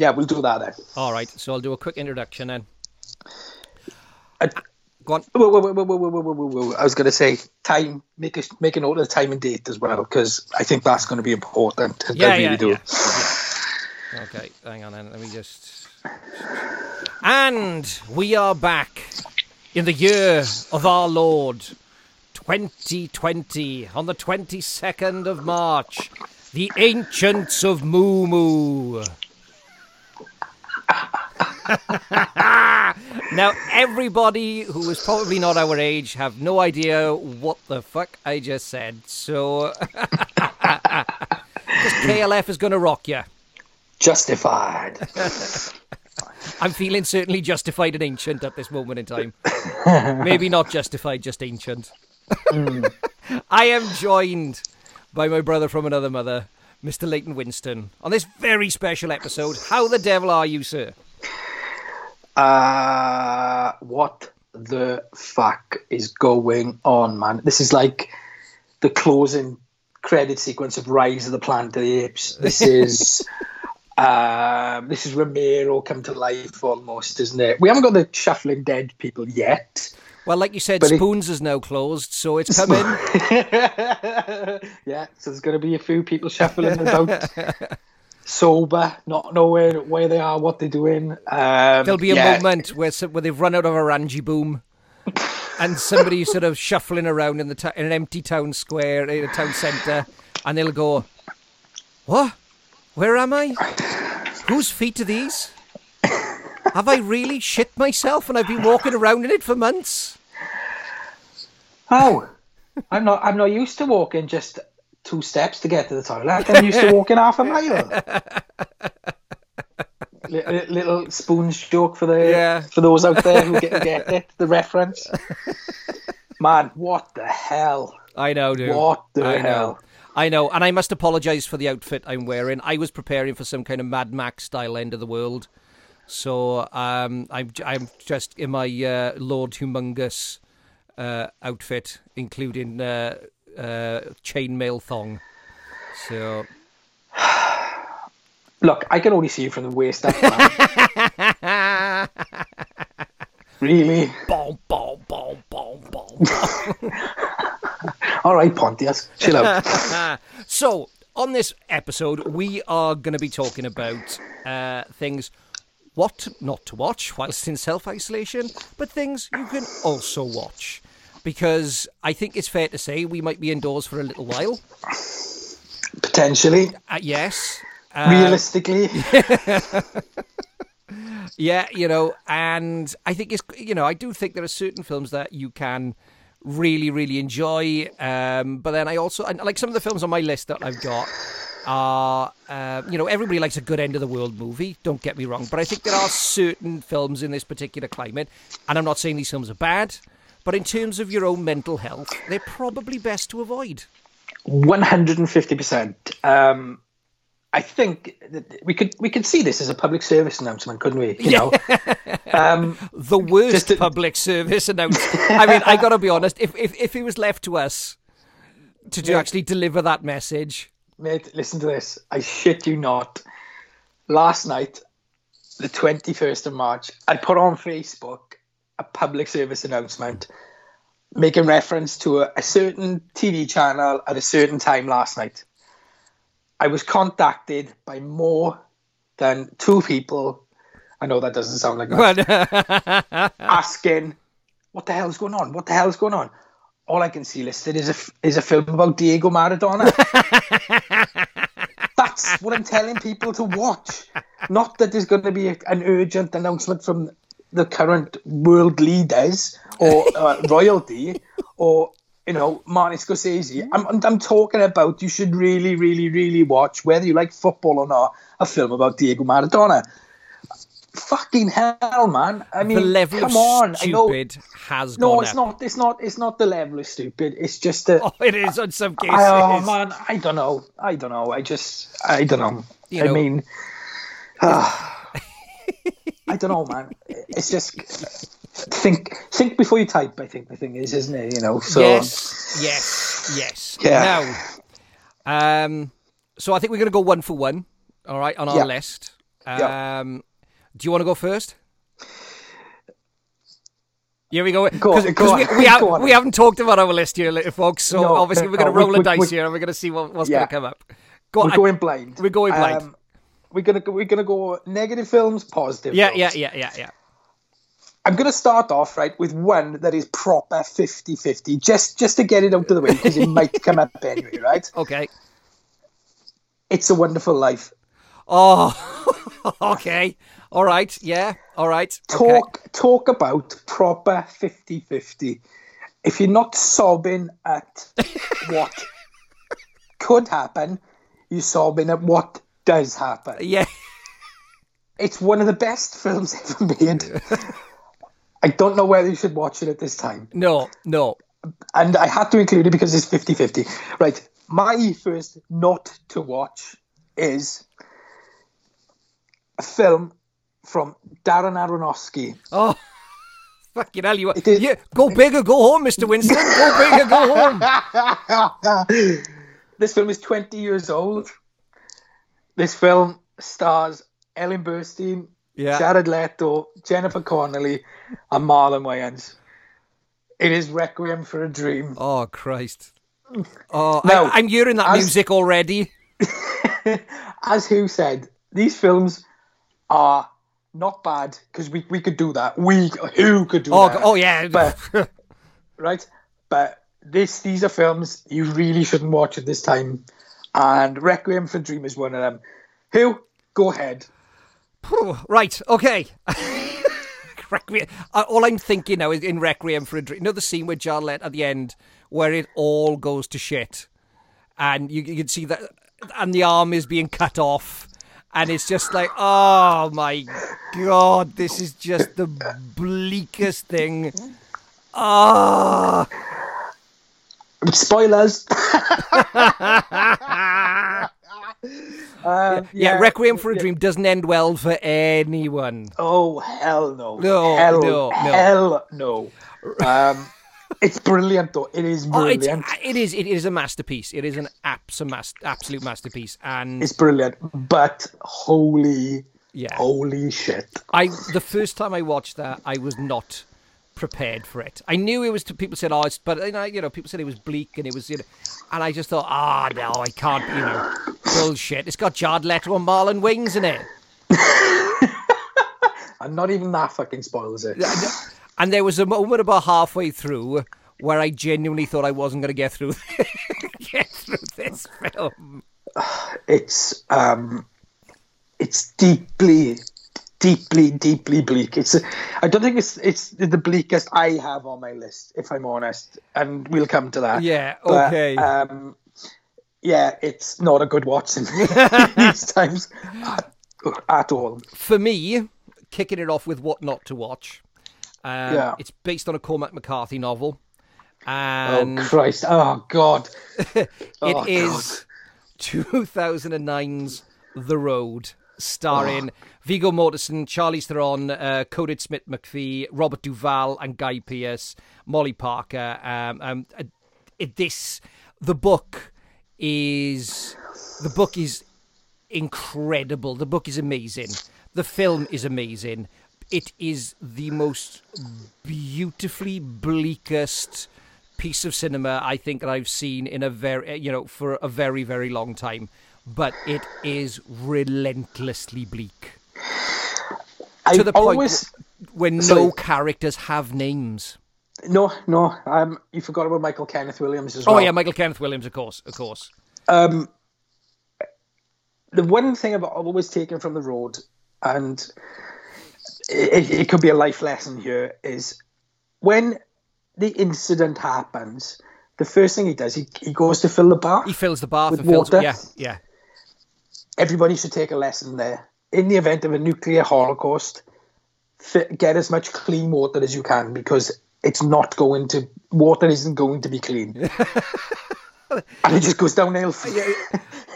Yeah, we'll do that then. All right. So I'll do a quick introduction then. I, Go on. Whoa, whoa, whoa, I was going to say time. Make a make a note of the time and date as well, because I think that's going to be important. Yeah, yeah, really yeah. yeah. Okay, hang on then. Let me just. And we are back in the year of our Lord, 2020, on the 22nd of March. The Ancients of Moo Moo. now, everybody who is probably not our age have no idea what the fuck I just said. So, KLF is going to rock you. Justified. I'm feeling certainly justified and ancient at this moment in time. Maybe not justified, just ancient. Hmm. I am joined by my brother from another mother, Mr. Leighton Winstone, on this very special episode. How the devil are you, sir? Uh, what the fuck is going on, man? This is like the closing credit sequence of Rise of the Planet of the Apes. This is um, this is Romero come to life almost, isn't it? We haven't got the shuffling dead people yet. Well, like you said, But Spoons is now closed, so it's coming. yeah, so there's going to be a few people shuffling about, sober, not knowing where they are, what they're doing. Um, There'll be a yeah. moment where where they've run out of a Ranji boom, and somebody sort of shuffling around in the ta- in an empty town square, in a town centre, and they'll go, "What? Where am I? Whose feet are these? Have I really shit myself and I've been walking around in it for months?" Oh, I'm not. I'm not used to walking just two steps to get to the toilet. I'm used to walking half a mile. little, little spoons joke for the Yeah. for those out there who get, get it, the reference. Man, what the hell? I know, dude. What the I know. hell? I know, and I must apologise for the outfit I'm wearing. I was preparing for some kind of Mad Max style end of the world, so um, I'm I'm just in my uh, Lord Humongous uh, outfit, including uh, uh, chainmail thong. So Look, I can only see you from the waist up. Really? boom, boom, boom, boom, boom. All right, Pontius, chill out. So, on this episode, we are going to be talking about uh, things what not to watch whilst in self isolation, but things you can also watch. Because I think it's fair to say we might be indoors for a little while. Potentially, Uh, yes. Uh, realistically, Yeah, you know, and I think it's you know I do think there are certain films that you can really really enjoy, um, but then I also like some of the films on my list that I've got are uh, you know everybody likes a good end of the world movie. Don't get me wrong, but I think there are certain films in this particular climate, and I'm not saying these films are bad, but in terms of your own mental health, they're probably best to avoid. one hundred and fifty percent. I think that we could we could see this as a public service announcement, couldn't we? You know, um, The worst to- public service announcement. I mean, I got to be honest. If if if it was left to us to do Yeah. actually deliver that message, mate, listen to this. I shit you not. Last night, the twenty first of March, I put on Facebook a public service announcement making reference to a, a certain TV channel at a certain time last night. I was contacted by more than two people. I know that doesn't sound like much. asking, "What the hell's going on? What the hell's going on?" All I can see listed is a is a film about Diego Maradona. That's what I'm telling people to watch. Not that there's going to be a, an urgent announcement from the current world leaders or uh, royalty or you know Martin Scorsese. I'm, I'm I'm talking about you should really, really, really watch whether you like football or not. A film about Diego Maradona. Fucking hell, man! I mean, the level come on. I know. stupid has No, gone it's up. not. It's not. It's not the level of stupid. It's just that. Oh, it is on some cases. I, oh man, I don't know. I don't know. I just, I don't know. You I know- mean, ah, I don't know, man. It's just think, think before you type. I think the thing is, isn't it? You know. So yes, yes, yes. Yeah. Now, um, so I think we're going to go one for one. All right, on our Yeah. list. Yeah. Um, do you want to go first? Here we go. Go on, Because go we, we, have, go we haven't talked about our list here, little folks. So No, obviously we're going to no, roll we- a dice here, and we're going to see what, what's Yeah. going to come up. Go We're on. going blind. We're going blind. Um, we're gonna go- we're gonna go negative films, positive. yeah, films. yeah, yeah, yeah, yeah. I'm gonna start off right with one that is proper 50-50, just just to get it out of the way because it might come up anyway, right? Okay. It's a Wonderful Life. Oh, okay. All right. Yeah. All right. Okay. Talk talk about proper 50-50. If you're not sobbing at what could happen, you're sobbing at what does happen. Yeah. It's one of the best films ever made. I don't know whether you should watch it at this time. No. No. And I had to include it because it's 50 50. Right. My first not to watch is a film from Darren Aronofsky. Oh. Fucking hell, you, It is- yeah, go big or go home, Mr. Winstone. Go big or go home. this film is 20 years old. This film stars Ellen Burstyn, Yeah. Jared Leto, Jennifer Connelly, and Marlon Wayans. It is Requiem for a Dream. Oh, Christ. Oh, Now, I, I'm hearing that as- music already. As who said, these films are not bad because we, we could do that. We who could do Oh, that. oh yeah. But- right? But this these are films you really shouldn't watch at this time. And Requiem for a Dream is one of them. Who? Go ahead. Right, okay. Requiem. Uh, all I'm thinking now is in Requiem for a Dream. You know the scene with Jared Leto at the end where it all goes to shit, and you, you can see that, and the arm is being cut off, and it's just like, oh my god, this is just the bleakest thing. Ah, Spoilers. Um, yeah, Requiem for a Dream doesn't end well for anyone. Oh hell no! No, hell, no, hell no! Um, it's brilliant though. It is Oh, brilliant. it is. It is a masterpiece. It is an abs- absolute masterpiece. And It's brilliant. But holy, yeah, holy shit! I the first time I watched that, I was not prepared for it. I knew it was. People said, "Oh, it's," but you know, you know, people said it was bleak and it was, you know, and I just thought, "Ah, no, I can't," you know, bullshit. It's got Jared Leto and Marlon Wayans in it. And not even that fucking spoils it. And there was a moment about halfway through where I genuinely thought I wasn't going to get through get through this film. It's um, it's deeply, deeply, deeply bleak. It's I don't think it's it's the bleakest I have on my list, if I'm honest, and we'll come to that. Yeah, But, okay. um, yeah, it's not a good watch in these times at, at all. For me, kicking it off with what not to watch. Um, Yeah. It's based on a Cormac McCarthy novel. Oh Christ! Oh God! It Oh, is 2009's The Road, Oh. starring Viggo Mortensen, Charlize Theron, uh, Kodi Smit-McPhee, Robert Duvall, and Guy Pearce, Molly Parker. Um, um, uh, it, this the book is the book is incredible. The book is amazing. The film is amazing. It is the most beautifully bleakest piece of cinema I think that I've seen in a very you know for a very very long time. But it is relentlessly bleak I to the point always when no Sorry. characters have names. no no. Um, you forgot about Michael Kenneth Williams as well. Oh yeah, Michael Kenneth Williams, of course, of course. Um, the one thing I've always taken from the road, and it, it could be a life lesson here, is when the incident happens, the first thing he does, he, he goes to fill the bath. He fills the bath With and fills water? yeah, yeah. Everybody should take a lesson there. In the event of a nuclear holocaust, get as much clean water as you can because it's not going to water isn't going to be clean, and it just goes downhill.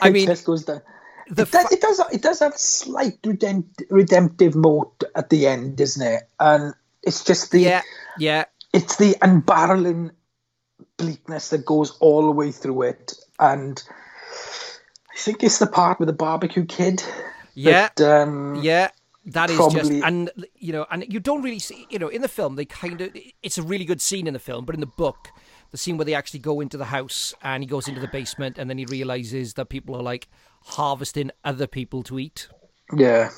I it mean, just goes down. it, does, it does. It does have a slight redempt, redemptive note at the end, doesn't it? And it's just the Yeah, yeah. it's the unbarreling bleakness that goes all the way through it, and I think it's the part with the barbecue kid. Yeah. But, um, Yeah, that is Probably- just and you know, and you don't really see you know in the film they kind of it's a really good scene in the film, but in the book, the scene where they actually go into the house and he goes into the basement and then he realizes that people are like harvesting other people to eat. yeah,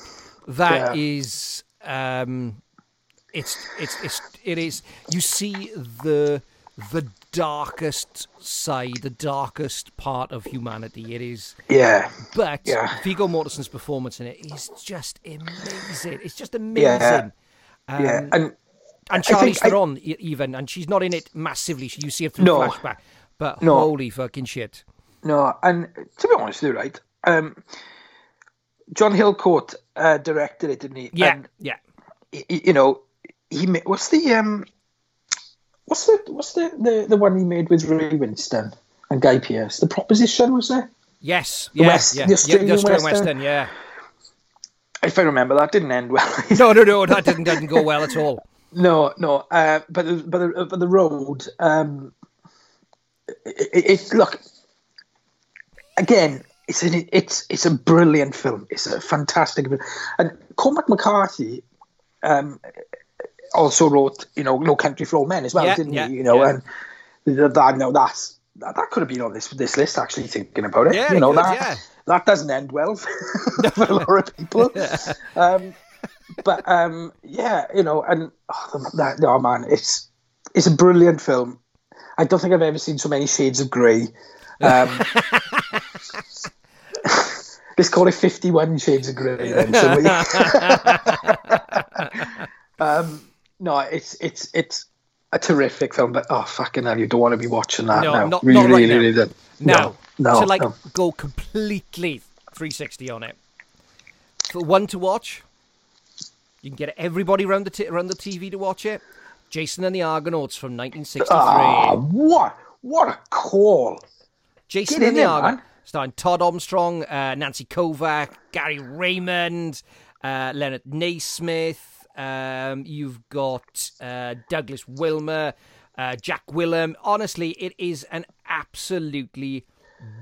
That Yeah. is, um, it's it's it's it is. You see the the darkest side, the darkest part of humanity. It is. yeah, But Yeah. Viggo Mortensen's performance in it is just amazing. It's just amazing. Um, yeah. And and I Charlize I- Theron e- even, and she's not in it massively. You see it through No. flashback, but No. holy fucking shit! no, and to be honest, with you right. Um, John Hillcoat uh, directed it, didn't he? Yeah, And, yeah. you know, he what's the um, what's the what's the, the the one he made with Ray Winstone and Guy Pearce? The Proposition was there? Yes, The yeah, West- yeah, the yeah, Australian Australian Western. Western, yeah. If I remember, that didn't end well. No, no, no, that didn't didn't go well at all. No, no. Uh, but but the, but the road. Um, it, it, look again. It's an, it's it's a brilliant film. It's a fantastic film. And Cormac McCarthy um, also wrote, you know, No Country for Old Men as well, Yeah, didn't yeah, he? You know, yeah. and th- that no, that's that, that could have been on this this list. Actually, thinking about it, Yeah, you know could, that that doesn't end well for a lot of people. Um, but um, yeah, you know, and oh, that, oh man, it's it's a brilliant film. I don't think I've ever seen so many shades of grey. Um, let's call it fifty-one shades of grey. Then, um, no, it's it's it's a terrific film, but oh fucking hell, you don't want to be watching that No, now. not- really, not right really, now. really. Now, no, no, to like no. go completely 360 on it. For one to watch, you can get everybody around the t- around the TV to watch it. Jason and the Argonauts from 1963. Ah, what what a call! Jason get and the Argonauts, starring Todd Armstrong, uh, Nancy Kovack, Gary Raymond, uh, Leonard Naismith. Um, you've got uh, Douglas Wilmer, uh, Jack Gwillim. Honestly, it is an absolutely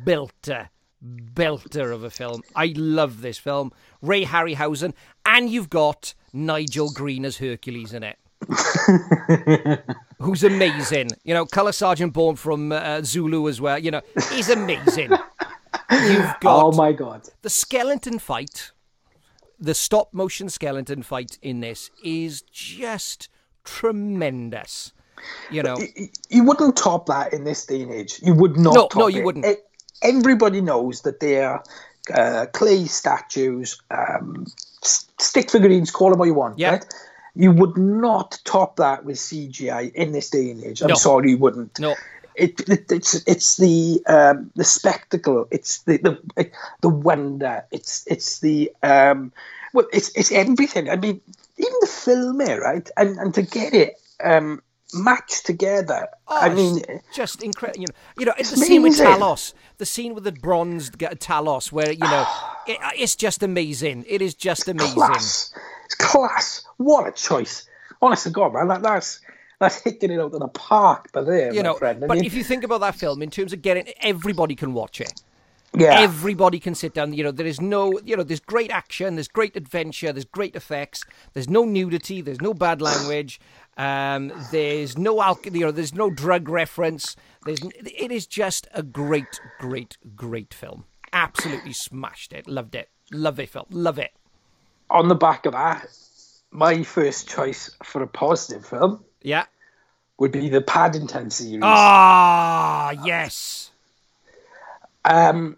belter, belter of a film. I love this film. Ray Harryhausen, and you've got Nigel Green as Hercules in it. Who's amazing, you know. Color Sergeant Bourne from uh, Zulu as well. You know, he's amazing. You've got Oh my god! the skeleton fight, the stop motion skeleton fight in this is just tremendous. You know, you wouldn't top that in this day and age. You would not. No, top no, you it. wouldn't. Everybody knows that they are uh, clay statues, um, stick figurines, call them what you want. Yeah. Right? You would not top that with CGI in this day and age. I'm No. sorry, you wouldn't. no, It, it, it's it's the um, the spectacle. It's the the the wonder. It's it's the um, well, it's it's everything. I mean, even the film here, right? And and to get it um, matched together. I Oh, mean, just incredible. You know, you know, it's the scene with. Talos, the scene with the bronzed g- Talos, where you know, it, it's just amazing. It is just amazing. class. It's class. What a choice. Honest to God, man, that, that's that's hitting it out of the park. But there, You my know, friend. I but mean, if you think about that film in terms of getting, everybody can watch it. yeah, Everybody can sit down. You know, there is no, you know, there's great action, there's great adventure, there's great effects, there's no nudity, there's no bad language, um, there's no alcohol, you know, there's no drug reference. There's, it is just a great, great, great film. Absolutely smashed it. Loved it. Love it, film. Love it. on the back of that, my first choice for a positive film Yeah. would be the Paddington series. Ah, yes. um,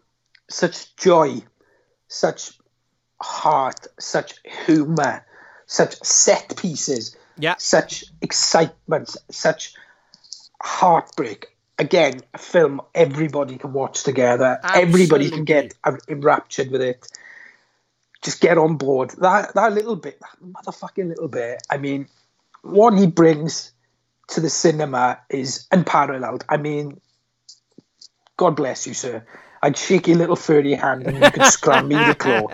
such joy, such heart, such humour, such set pieces, Yeah. such excitement, such heartbreak. Again, a film everybody can watch together. Everybody can get enraptured with it. Just get on board. That that little bit, that motherfucking little bit. I mean, what he brings to the cinema is unparalleled. I mean, God bless you, sir. I'd shake your little furry hand and you could scram me the claw.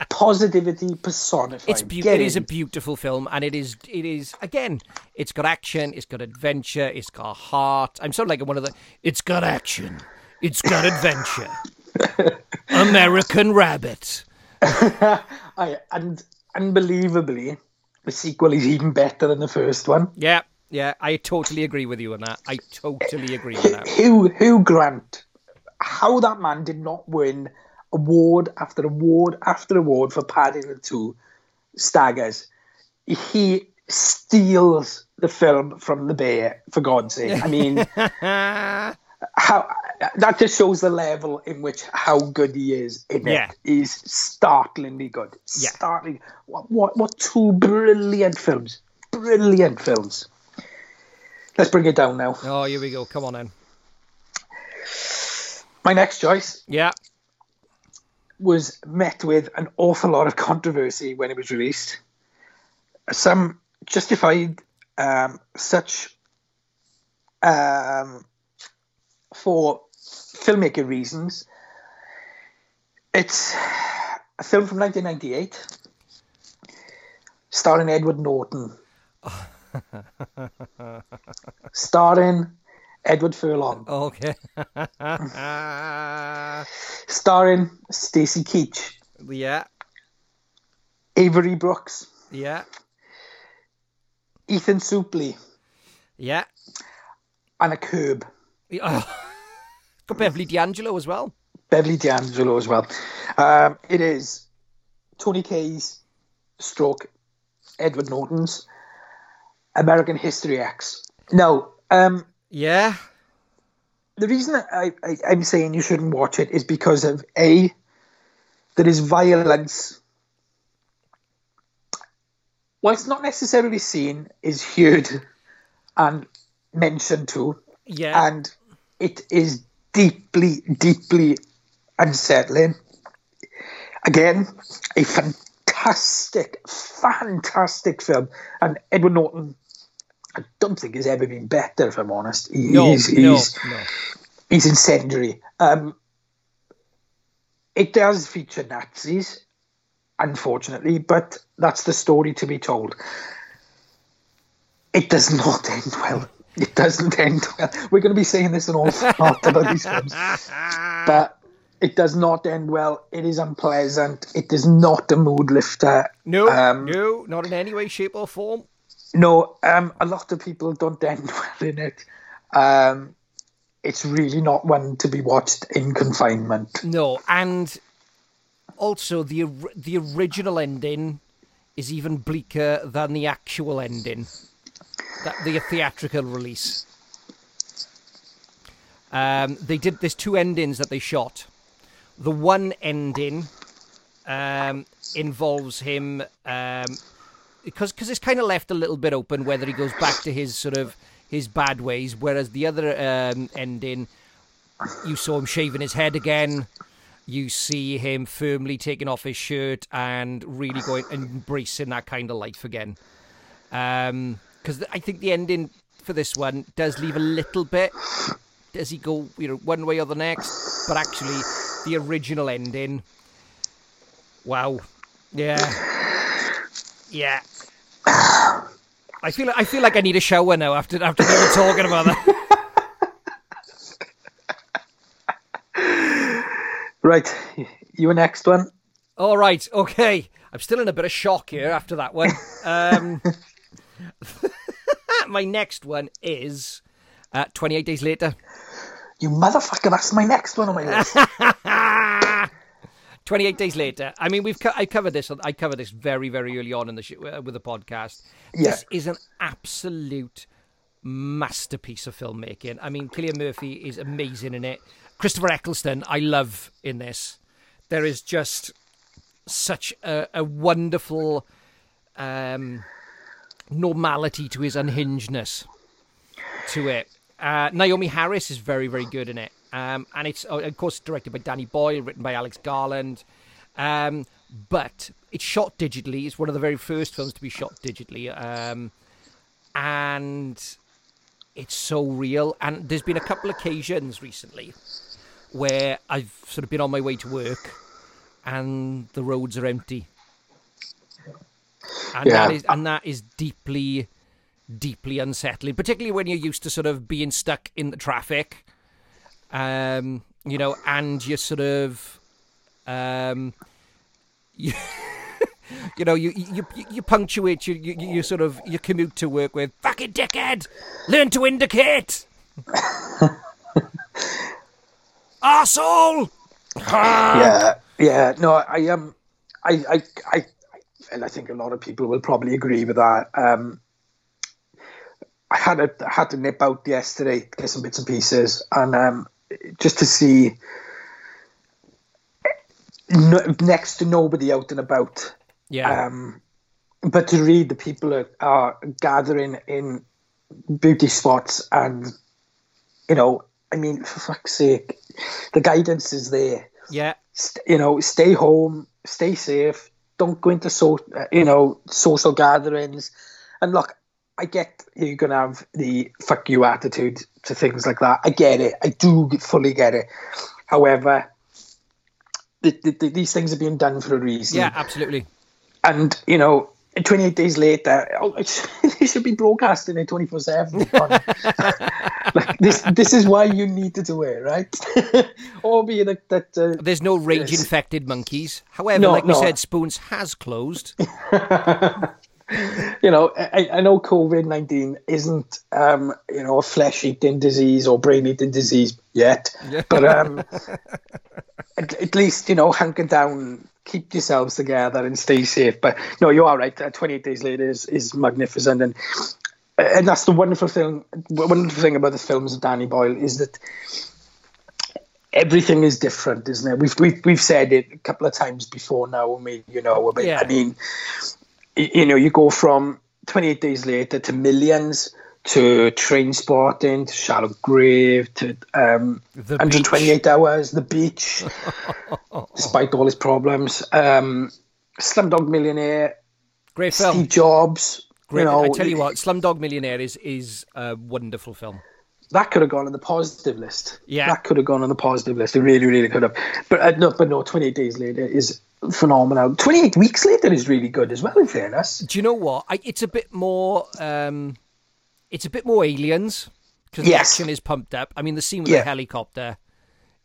Positivity personified. It's be- it is a beautiful film, and it is it is again. It's got action. It's got adventure. It's got heart. I'm sort of like one of the. It's got action. It's got adventure. American Rabbit. I, and unbelievably, the sequel is even better than the first one. Yeah, yeah, I totally agree with you on that. I totally agree with that. Hugh Hugh Grant, how that man did not win award after award after award for Paddington Two, staggers. He steals the film from the bear. For God's sake, I mean, how that just shows the level in which how good he is in Yeah. it. He's startlingly good. Yeah. Startling. What, what what two brilliant films. Brilliant films. Let's bring it down now. Oh, here we go. Come on then. My next choice Yeah. was met with an awful lot of controversy when it was released. Some justified um, such um, for filmmaking reasons. It's a film from 1998 starring Edward Norton. starring Edward Furlong. Okay. Starring Stacy Keach, yeah. Avery Brooks, Yeah. Ethan Suplee, Yeah. and a curb. Oh. Got Beverly D'Angelo as well. Beverly D'Angelo as well. Um, it is Tony Kaye's stroke Edward Norton's American History X. No, um, Yeah. the reason I, I, I'm saying you shouldn't watch it is because of A, there is violence. Well, it's not necessarily seen, is heard and mentioned too. Yeah. and it is deeply, deeply unsettling. Again, a fantastic, fantastic film, and Edward Norton. I don't think has ever been better, if I'm honest. He- no, he's, no, he's, no. he's incendiary. Um, it does feature Nazis, unfortunately, but that's the story to be told. It does not end well. It doesn't end well. We're going to be saying this an awful lot about these films, but it does not end well. It is unpleasant. It is not a mood lifter. No, Um, no, not in any way, shape, or form. No, um, a lot of people don't end well in it. Um, it's really not one to be watched in confinement. No, and also the the original ending is even bleaker than the actual ending, that the theatrical release. Um, they did there's two endings that they shot. The one ending um, involves him um, because because it's kind of left a little bit open whether he goes back to his sort of his bad ways, whereas the other um, ending you saw him shaving his head again. You see him firmly taking off his shirt and really going and embracing that kind of life again. Because I think the ending for this one does leave a little bit. Does he go, you know, one way or the next? But actually, the original ending. Wow. Yeah. Yeah. I feel I feel like I need a shower now after after we were talking about that. Right, you next one. All right, okay. I'm still in a bit of shock here after that one. Um, my next one is uh, 28 Days Later. You motherfucker, that's my next one on my list. 28 Days Later. I mean, we've co- I covered this. I covered this very, very early on in the sh- uh, with the podcast. Yeah. This is an absolute masterpiece of filmmaking. I mean, Cillian Murphy is amazing in it. Christopher Eccleston, I love in this. There is just such a, a wonderful um, normality to his unhingedness to it. Uh, Naomie Harris is very, very good in it. Um, and it's, oh, of course, directed by Danny Boyle, written by Alex Garland. Um, but it's shot digitally. It's one of the very first films to be shot digitally. Um, and it's so real. And there's been a couple occasions recently where I've sort of been on my way to work and the roads are empty. And that Yeah. is and that is deeply deeply unsettling, particularly when you're used to sort of being stuck in the traffic. Um, you know, and you're sort of Um, you, you know, you you you punctuate your you, you sort of your commute to work with fucking dickhead. Learn to indicate. Arsehole. yeah, yeah. No, I um, I, I, I, and I think a lot of people will probably agree with that. Um, I had a had to nip out yesterday, get some bits and pieces, and um, just to see no, next to nobody out and about. Yeah. Um, but to read the people are, are gathering in beauty spots, and you know, I mean, for fuck's sake, the guidance is there. yeah. St- you know, stay home, stay safe. Don't go into so uh, you know social gatherings. And look, I get you're gonna have the fuck you attitude to things like that. I get it. I do fully get it. However, the, the, the, these things are being done for a reason. Yeah. Absolutely. And you know, 28 days later, oh, they should be broadcasting it 24 seven. Like this, this is why you need to do it, right? Albeit that, that uh, There's no rage infected monkeys. However, No, like we said, Spoons has closed. you know, I, I know COVID nineteen isn't um, you know a flesh eating disease or brain eating disease yet, but um, at, at least you know hunker down, keep yourselves together, and stay safe. But no, you are right. Uh, Twenty eight days later is, is magnificent, and and that's the wonderful thing. Wonderful thing about the films of Danny Boyle is that everything is different, isn't it? We've we've, we've said it a couple of times before now. I mean, you know, but Yeah. I mean, you know, you go from 28 days later to millions to train spotting to shallow grave to um, The 128 hours the beach despite all his problems um, slumdog millionaire Great film. steve jobs Great. you know I tell you what, Slumdog Millionaire is is a wonderful film. that could have gone on the positive list Yeah. that could have gone on the positive list it really really could have but uh, no but no 28 days later is phenomenal 28 weeks later is really good as well in fairness Do you know what? I, it's a bit more. Um, it's a bit more aliens because the action is pumped up. I mean, the scene with Yeah. the helicopter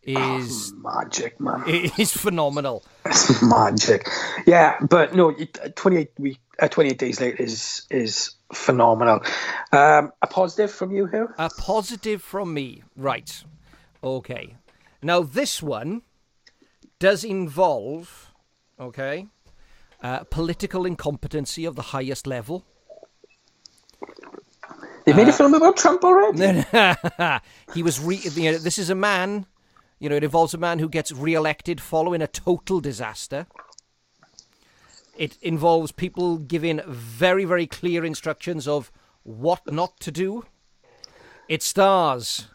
is magic man is phenomenal. It's magic. Yeah, but no, 28 week, uh, 28 days later is is phenomenal. Um, a positive from you here? A positive from me. Right. Okay. Now, this one does involve, okay, uh, political incompetency of the highest level. They Uh, made a film about Trump already. he was re- you know, this is a man you know it involves a man who gets re-elected following a total disaster it involves people giving very very clear instructions of what not to do it stars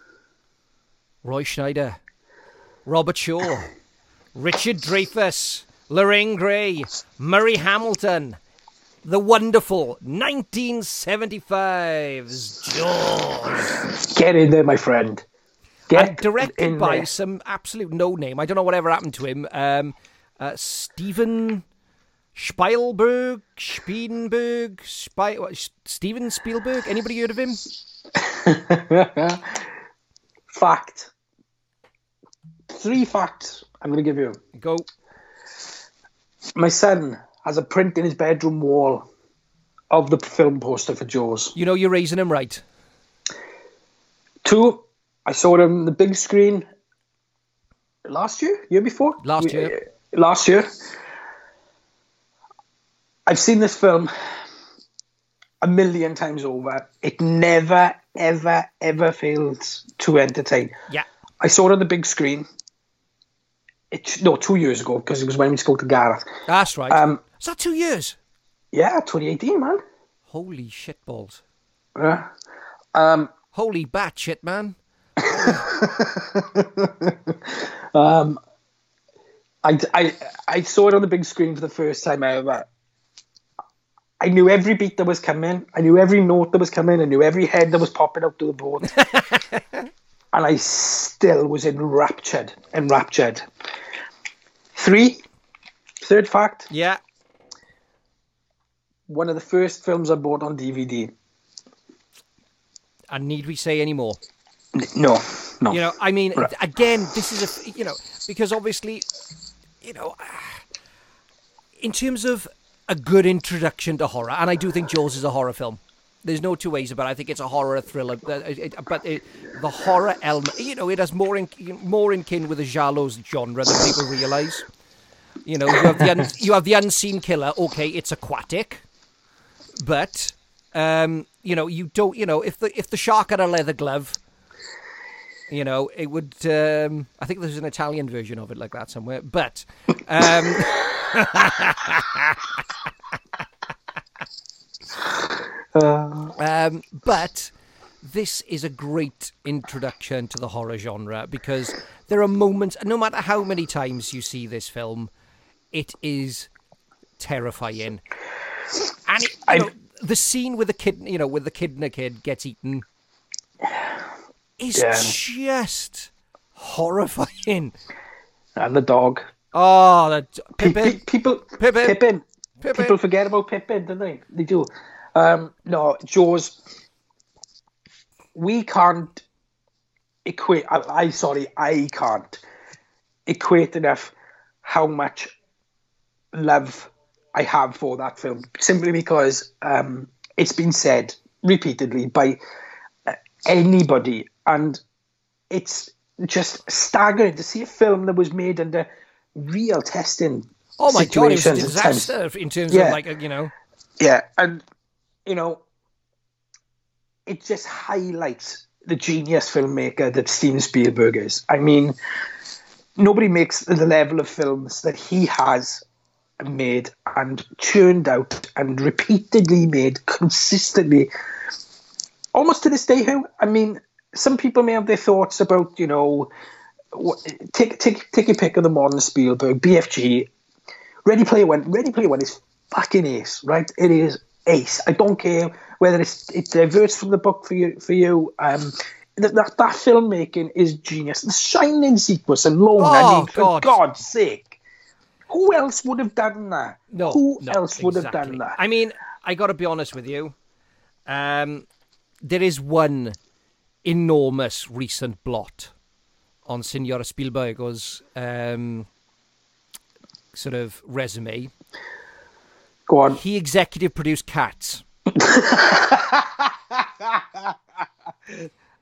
roy scheider robert shaw richard dreyfuss lorraine gary murray hamilton the wonderful 1975's Jaws. Get in there, my friend. Get and directed by there. some absolute no name. I don't know whatever happened to him. Um, uh, Steven Spielberg, Spielberg, Spy, what, Steven Spielberg. Anybody heard of him? Fact. Three facts I'm going to give you. Go. My son has a print in his bedroom wall of the film poster for Jaws. You know you're raising him right. Two, I saw it on the big screen last year, year before? Last year. Last year. I've seen this film a million times over. It never, ever, ever fails to entertain. Yeah. I saw it on the big screen. It, no, two years ago, because it was when we spoke to Gareth. That's right. Um, Is that two years? Yeah, 2018, man. Holy shit balls. Yeah. Um, Holy bat shit, man. I, I, I saw it on the big screen for the first time ever. I knew every beat that was coming. I knew every note that was coming. I knew every head that was popping up to the board. and I still was enraptured. Enraptured. Three, third fact, Yeah. One of the first films I bought on DVD. And need we say any more? No, no. You know, I mean, Right. again, this is a, you know, because obviously you know, in terms of a good introduction to horror, and I do think Jaws is a horror film. There's no two ways about it. I think it's a horror thriller, but, uh, it, the horror element, you know, it has more in more in kin with the giallo's genre than people realise. You know, you have the un, you have the unseen killer. Okay, it's aquatic, but um, you know, you don't. You know, if the if the shark had a leather glove, you know, it would. Um, I think there's an Italian version of it like that somewhere, but. Um, um, but this is a great introduction to the horror genre because there are moments, no matter how many times you see this film, it is terrifying. And it, you know, the scene with the kid, you know, with the kid and the kid gets eaten, is Yeah. just horrifying. And the dog. Oh, the Pippin. pe- people, Pippin. Pippin. Pippin. People forget about Pippin, don't they? They do. Um, no, Jaws. We can't equate. I, I sorry, I can't equate enough how much love I have for that film. Simply because um, it's been said repeatedly by uh, anybody, and it's just staggering to see a film that was made under real testing. Oh my god, it was a situations at times. disaster in terms Yeah. of like you know. Yeah, and you know, it just highlights the genius filmmaker that Steven Spielberg is. I mean, nobody makes the level of films that he has made and churned out and repeatedly made consistently, almost to this day. Who I mean, some people may have their thoughts about you know, take take take your pick of the modern Spielberg, BFG, Ready Player One. Ready Player One is fucking ace, right? It is ace. I don't care whether it's it diverts from the book for you. For you, um, that that, that filmmaking is genius. The Shining sequence alone. I Oh, mean, for God's sake, who else would have done that? No, who no, else would have done that? I mean, I got to be honest with you. Um, there is one enormous recent blot on Senor Spielberg's um, sort of resume. Go on. He executive produced Cats.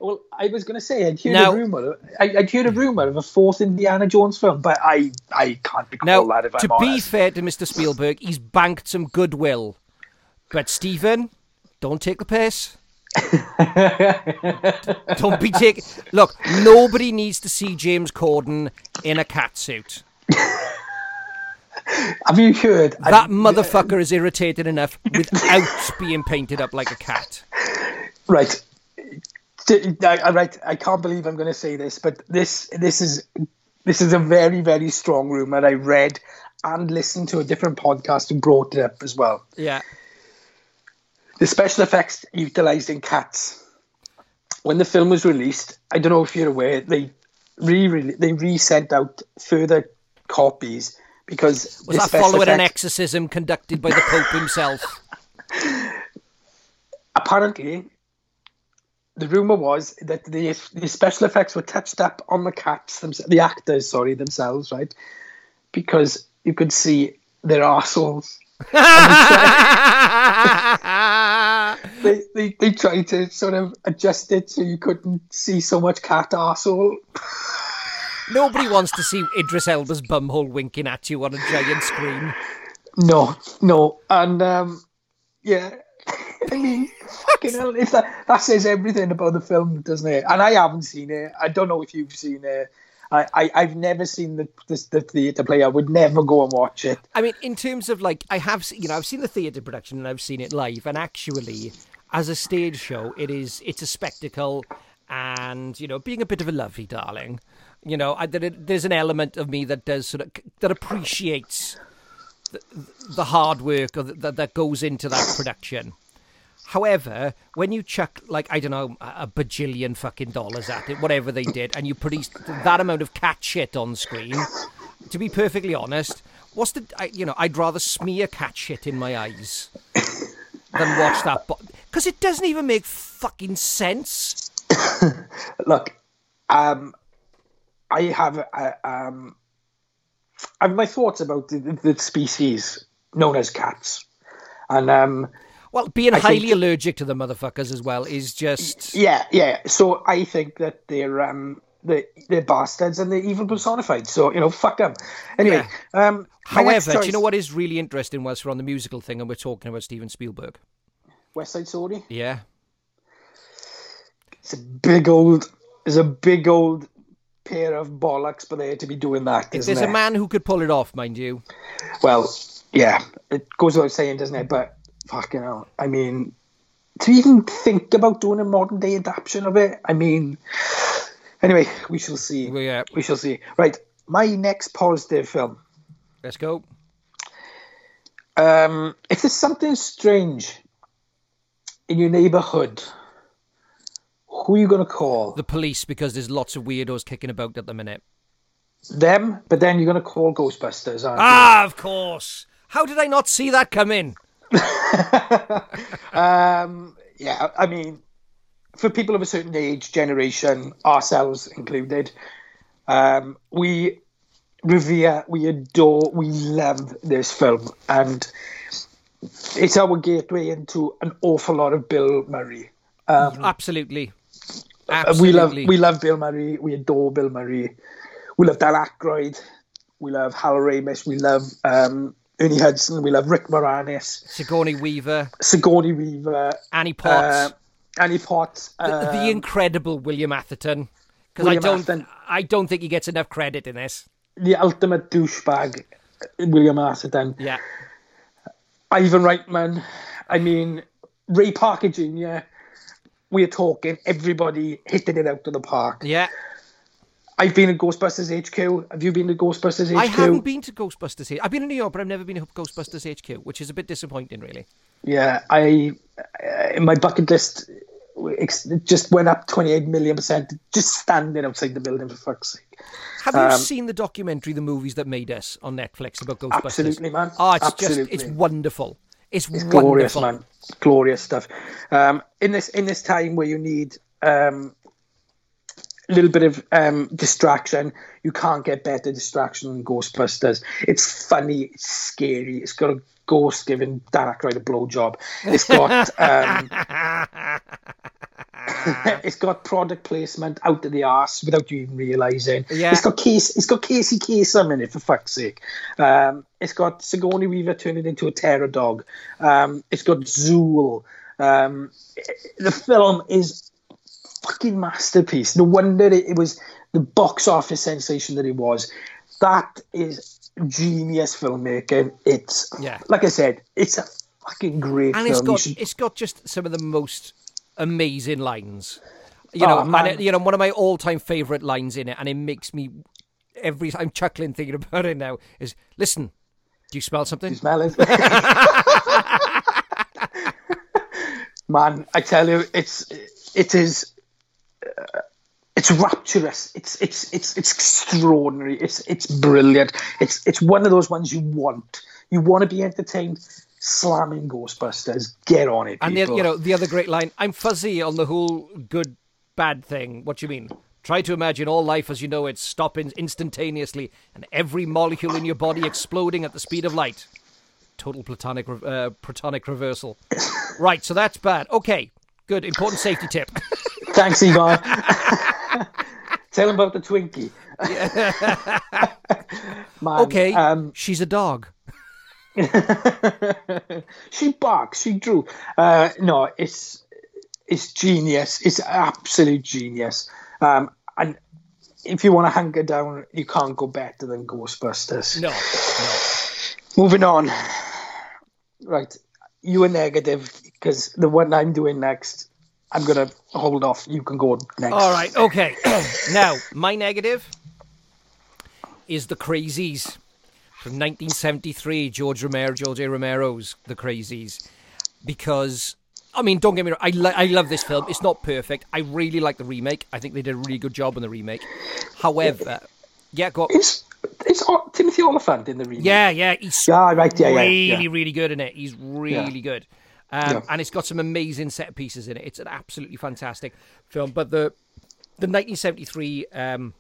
Well, I was going to say I'd heard Now- a rumor. I, I'd heard a rumor of a fourth Indiana Jones film, but I I can't recall Now, that. If I'm to be fair to Mr. Spielberg, he's banked some goodwill. But Stephen, don't take the piss. don't be taking. Look, nobody needs to see James Corden in a cat suit. Have you heard That motherfucker is irritated enough without being painted up like a cat. Right. I, right. I can't believe I'm going to say this, but this this is this is a very very strong rumor. I read and listened to a different podcast who brought it up as well. Yeah. The special effects utilised in Cats. When the film was released, I don't know if you're aware, they re they re-sent out further copies because Was that following an exorcism conducted by the Pope himself? apparently the rumor was that the the special effects were touched up on the cats themselves, the actors sorry themselves right because you could see their assholes. they, they they tried to sort of adjust it so you couldn't see so much cat asshole. Nobody wants to see Idris Elba's bumhole winking at you on a giant screen. no no and um yeah I mean, fucking hell, if that, that says everything about the film, doesn't it? And I haven't seen it. I don't know if you've seen it. I, I, I've never seen the, the, the theatre play. I would never go and watch it. I mean, in terms of like, I have, you know, I've seen the theatre production and I've seen it live, and actually, as a stage show, it is, it's a spectacle, and you know, being a bit of a lovey darling, you know, I, there's an element of me that does sort of that appreciates the, the hard work that that goes into that production. However, when you chuck like I don't know a bajillion fucking dollars at it, whatever they did, and you produce that amount of cat shit on screen, to be perfectly honest, what's the I, you know I'd rather smear cat shit in my eyes than watch that because it doesn't even make fucking sense. Look, um, I have a, um, I have my thoughts about the, the species known as cats, and um, Well, being I highly think- allergic to the motherfuckers as well is just. yeah, yeah. So I think that they're um, they they're bastards and they're evil personified. So you know, fuck them. Anyway, um, my next However, do you know what is really interesting whilst we're on the musical thing and we're talking about Steven Spielberg? West Side Story. Yeah. It's a big old. It's a big old pair of bollocks for there to be doing that. There's isn't a man who could pull it off, mind you. Well, yeah, it goes without saying, doesn't it? But fucking hell, I mean, to even think about doing a modern day adaptation of it, I mean, anyway, we shall see. We, uh, We shall see. Right, my next positive film. let's go. Um, if there's something strange in your neighbourhood, who are you going to call? The police, because there's lots of weirdos kicking about at the minute. Them, but then you're going to call Ghostbusters, aren't Ah, of course. How did I not see that come in? Um, yeah, I mean, for people of a certain age, generation, ourselves included, um, we revere, we adore, we love this film, and it's our gateway into an awful lot of Bill Murray. Absolutely. Uh, Absolutely. We love we love Bill Murray. We adore Bill Murray. We love Dan Aykroyd. We love Hal Ramis. We love um, Ernie Hudson. We love Rick Moranis, Sigourney Weaver, Sigourney Weaver, Annie Potts, uh, Annie Potts. Uh, the incredible William Atherton. Because I don't, Atherton. I don't think he gets enough credit in this. the ultimate douchebag, William Atherton. Yeah. Ivan Reitman. I mean, Ray Parker Jr. We're talking everybody hitting it out of the park. Yeah. I've been at Ghostbusters HQ. Have you been to Ghostbusters HQ? I haven't been to Ghostbusters HQ. I've been in New York, but I've never been to Ghostbusters HQ, which is a bit disappointing, really. Yeah, I uh, my bucket list just went up 28 million percent just standing outside the building for fuck's sake. Have you Um, seen the documentary "The Movies That Made Us" on Netflix about Ghostbusters? Absolutely, man. Oh, it's Absolutely. just it's wonderful. It's, Glorious, wonderful. man. Glorious stuff. Um, in this in this time where you need um, little bit of um, distraction, you can't get better distraction than Ghostbusters. It's funny, it's scary. It's got a ghost giving Dan Aykroyd a blowjob. It's got um, it's got product placement out of the arse without you even realizing. Yeah. It's got case. It's got Casey Kasem in it for fuck's sake. Um, it's got Sigourney Weaver turning into a terror dog. Um, it's got Zuul. Um, the film is fucking masterpiece. No wonder it, it was the box office sensation that it was. That is genius filmmaking. It's Yeah. like I said, it's a fucking great and film. it's got should- it's got just some of the most amazing lines. You know, Oh, and man. it, you know, one of my all-time favorite lines in it, and it makes me every I'm chuckling thinking about it now. Is listen, do you smell something? You smell it? Man, I tell you, it's it is it's rapturous. It's it's it's it's extraordinary. It's it's brilliant. It's it's one of those ones you want. You want to be entertained. Slamming Ghostbusters. Get on it, And the, you know the other great line, I'm fuzzy on the whole good bad thing. What do you mean? Try to imagine all life as you know it stopping instantaneously and every molecule in your body exploding at the speed of light. Total platonic uh, protonic reversal. right, so that's bad. Okay, good. Important safety tip. Thanks, Egon. Tell him about the Twinkie. Man, Okay, Um, she's a dog. she barks. She drew. Uh, no, it's it's genius. It's absolute genius. Um, and if you want to hunker down, you can't go better than Ghostbusters. No, no. Moving on. Right, you are negative because the one I'm doing next, I'm gonna hold off. You can go next. All right, okay. now, my negative is The Crazies from 1973, George Romero, George A. Romero's The Crazies. Because, I mean, don't get me wrong, I, li- I love this film. It's not perfect. I really like the remake. I think they did a really good job on the remake. However, yeah, go. It's it's O- Timothy Olyphant in the remake. Yeah, yeah, he's Yeah, right. Yeah, yeah, really, yeah. really good in it. He's really good. Um, Yeah. And it's got some amazing set pieces in it. It's an absolutely fantastic film. But the the 1973 um,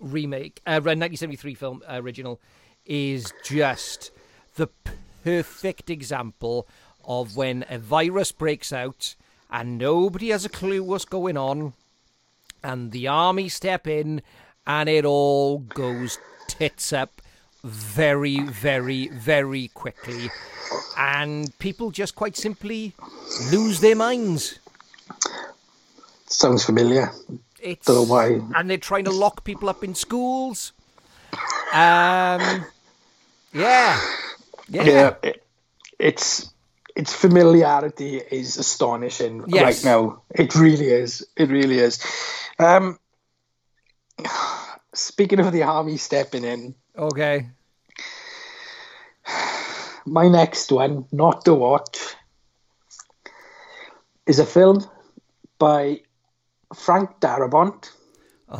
remake, uh, 1973 film uh, original, is just the perfect example of when a virus breaks out and nobody has a clue what's going on, and the army step in, and it all goes tits up very, very, very quickly, and people just quite simply lose their minds. Sounds familiar. It's, Don't know why. And they're trying to lock people up in schools. Um, yeah. Yeah. Yeah, it, it's its familiarity is astonishing Yes. right now. It really is. It really is. Um, speaking of the army stepping in, Okay. my next one, not to watch, is a film by Frank Darabont.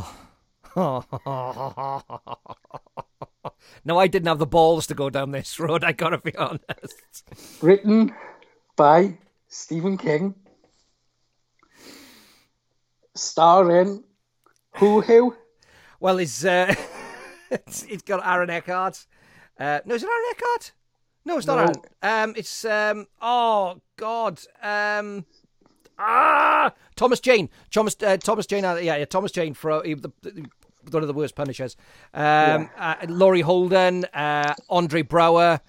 no, I didn't have the balls to go down this road. I gotta be honest. written by Stephen King, starring who who? Well, it's uh, it's, it's got Aaron Eckhart. Uh, no, is it Aaron Eckhart? No, it's not No. Aaron. Um, it's um. Oh God. Um. Ah, Thomas Jane. Thomas uh, Thomas Jane. uh, Yeah, yeah. Thomas Jane for uh, the, the, one of the worst Punishers. Um, uh, Laurie Holden, uh, Andre Braugher,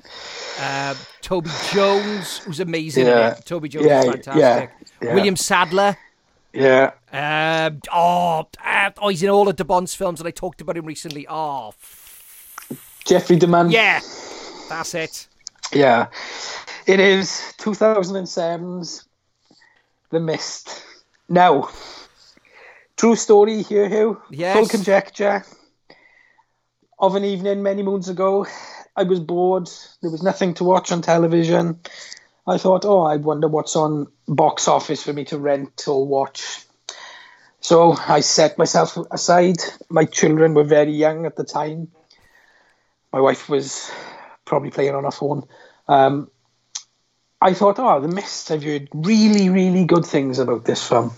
uh, Toby Jones, who's amazing. Yeah. Toby Jones Yeah, is yeah, fantastic. yeah. William Sadler. Yeah, Um, oh, uh, oh, he's in all of Darabont's films, and I talked about him recently. Oh, Jeffrey DeMunn. yeah, that's it. Yeah. It is 2007's The Mist. Now, true story here, Hugh. Yes. Full conjecture. Of an evening many moons ago, I was bored. There was nothing to watch on television. I thought, oh, I wonder what's on box office for me to rent or watch. So I set myself aside. My children were very young at the time. My wife was probably playing on her phone. Um, I thought, oh, The Mist. I've heard really, really good things about this film.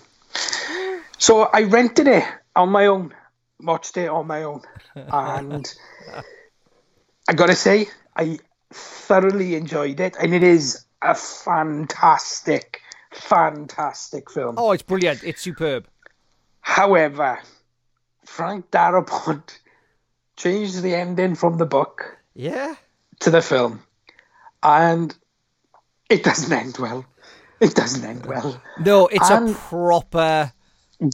So I rented it on my own, watched it on my own, and I gotta say, I thoroughly enjoyed it, and it is a fantastic, fantastic film. Oh, it's brilliant. It's superb. However, Frank Darabont changed the ending from the book Yeah. to the film, and it doesn't end well. It doesn't end well. No, it's a proper.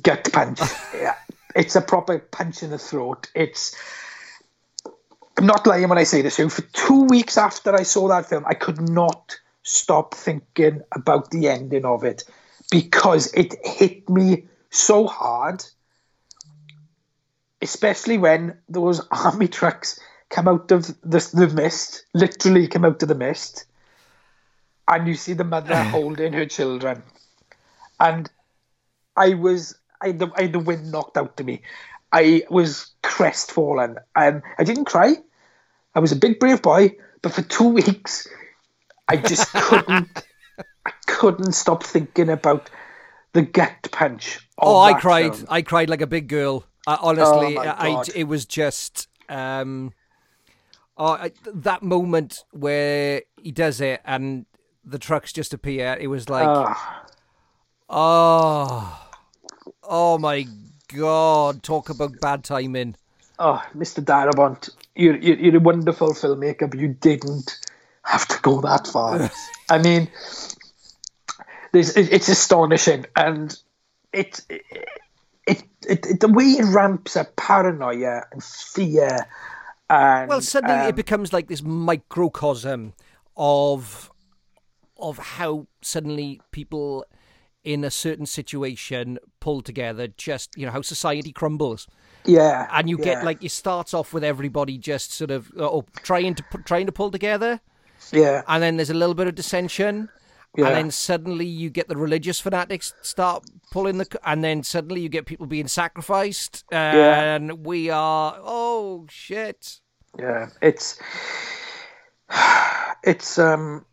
Gut punch. yeah, it's a proper punch in the throat. It's. I'm not lying when I say this. For two weeks after I saw that film, I could not stop thinking about the ending of it because it hit me so hard. Especially when those army trucks come out of the, the mist, literally come out of the mist, and you see the mother holding her children. And I was, I had, the, I had the wind knocked out of me. I was crestfallen, and I didn't cry. I was a big brave boy, but for two weeks, I just couldn't, I couldn't stop thinking about the gut punch. Oh, I cried. film. I cried like a big girl. I, honestly, Oh, I, it was just. Um, oh, I, that moment where he does it and the trucks just appear. It was like, Ah, oh, oh my god! Talk about bad timing. oh, Mr. Darabont, you're, you're you're a wonderful filmmaker, but you didn't have to go that far. I mean, it's astonishing, and it, it, it, it the way it ramps up paranoia and fear. And, Well, suddenly um, it becomes like this microcosm of of how suddenly people in a certain situation pull together. Just you know how society crumbles, yeah, and you yeah, get like it starts off with everybody just sort of oh, trying to trying to pull together, yeah, and then there's a little bit of dissension. Yeah. And then suddenly you get the religious fanatics start pulling the, and then suddenly you get people being sacrificed, and we are oh shit. yeah. It's it's um.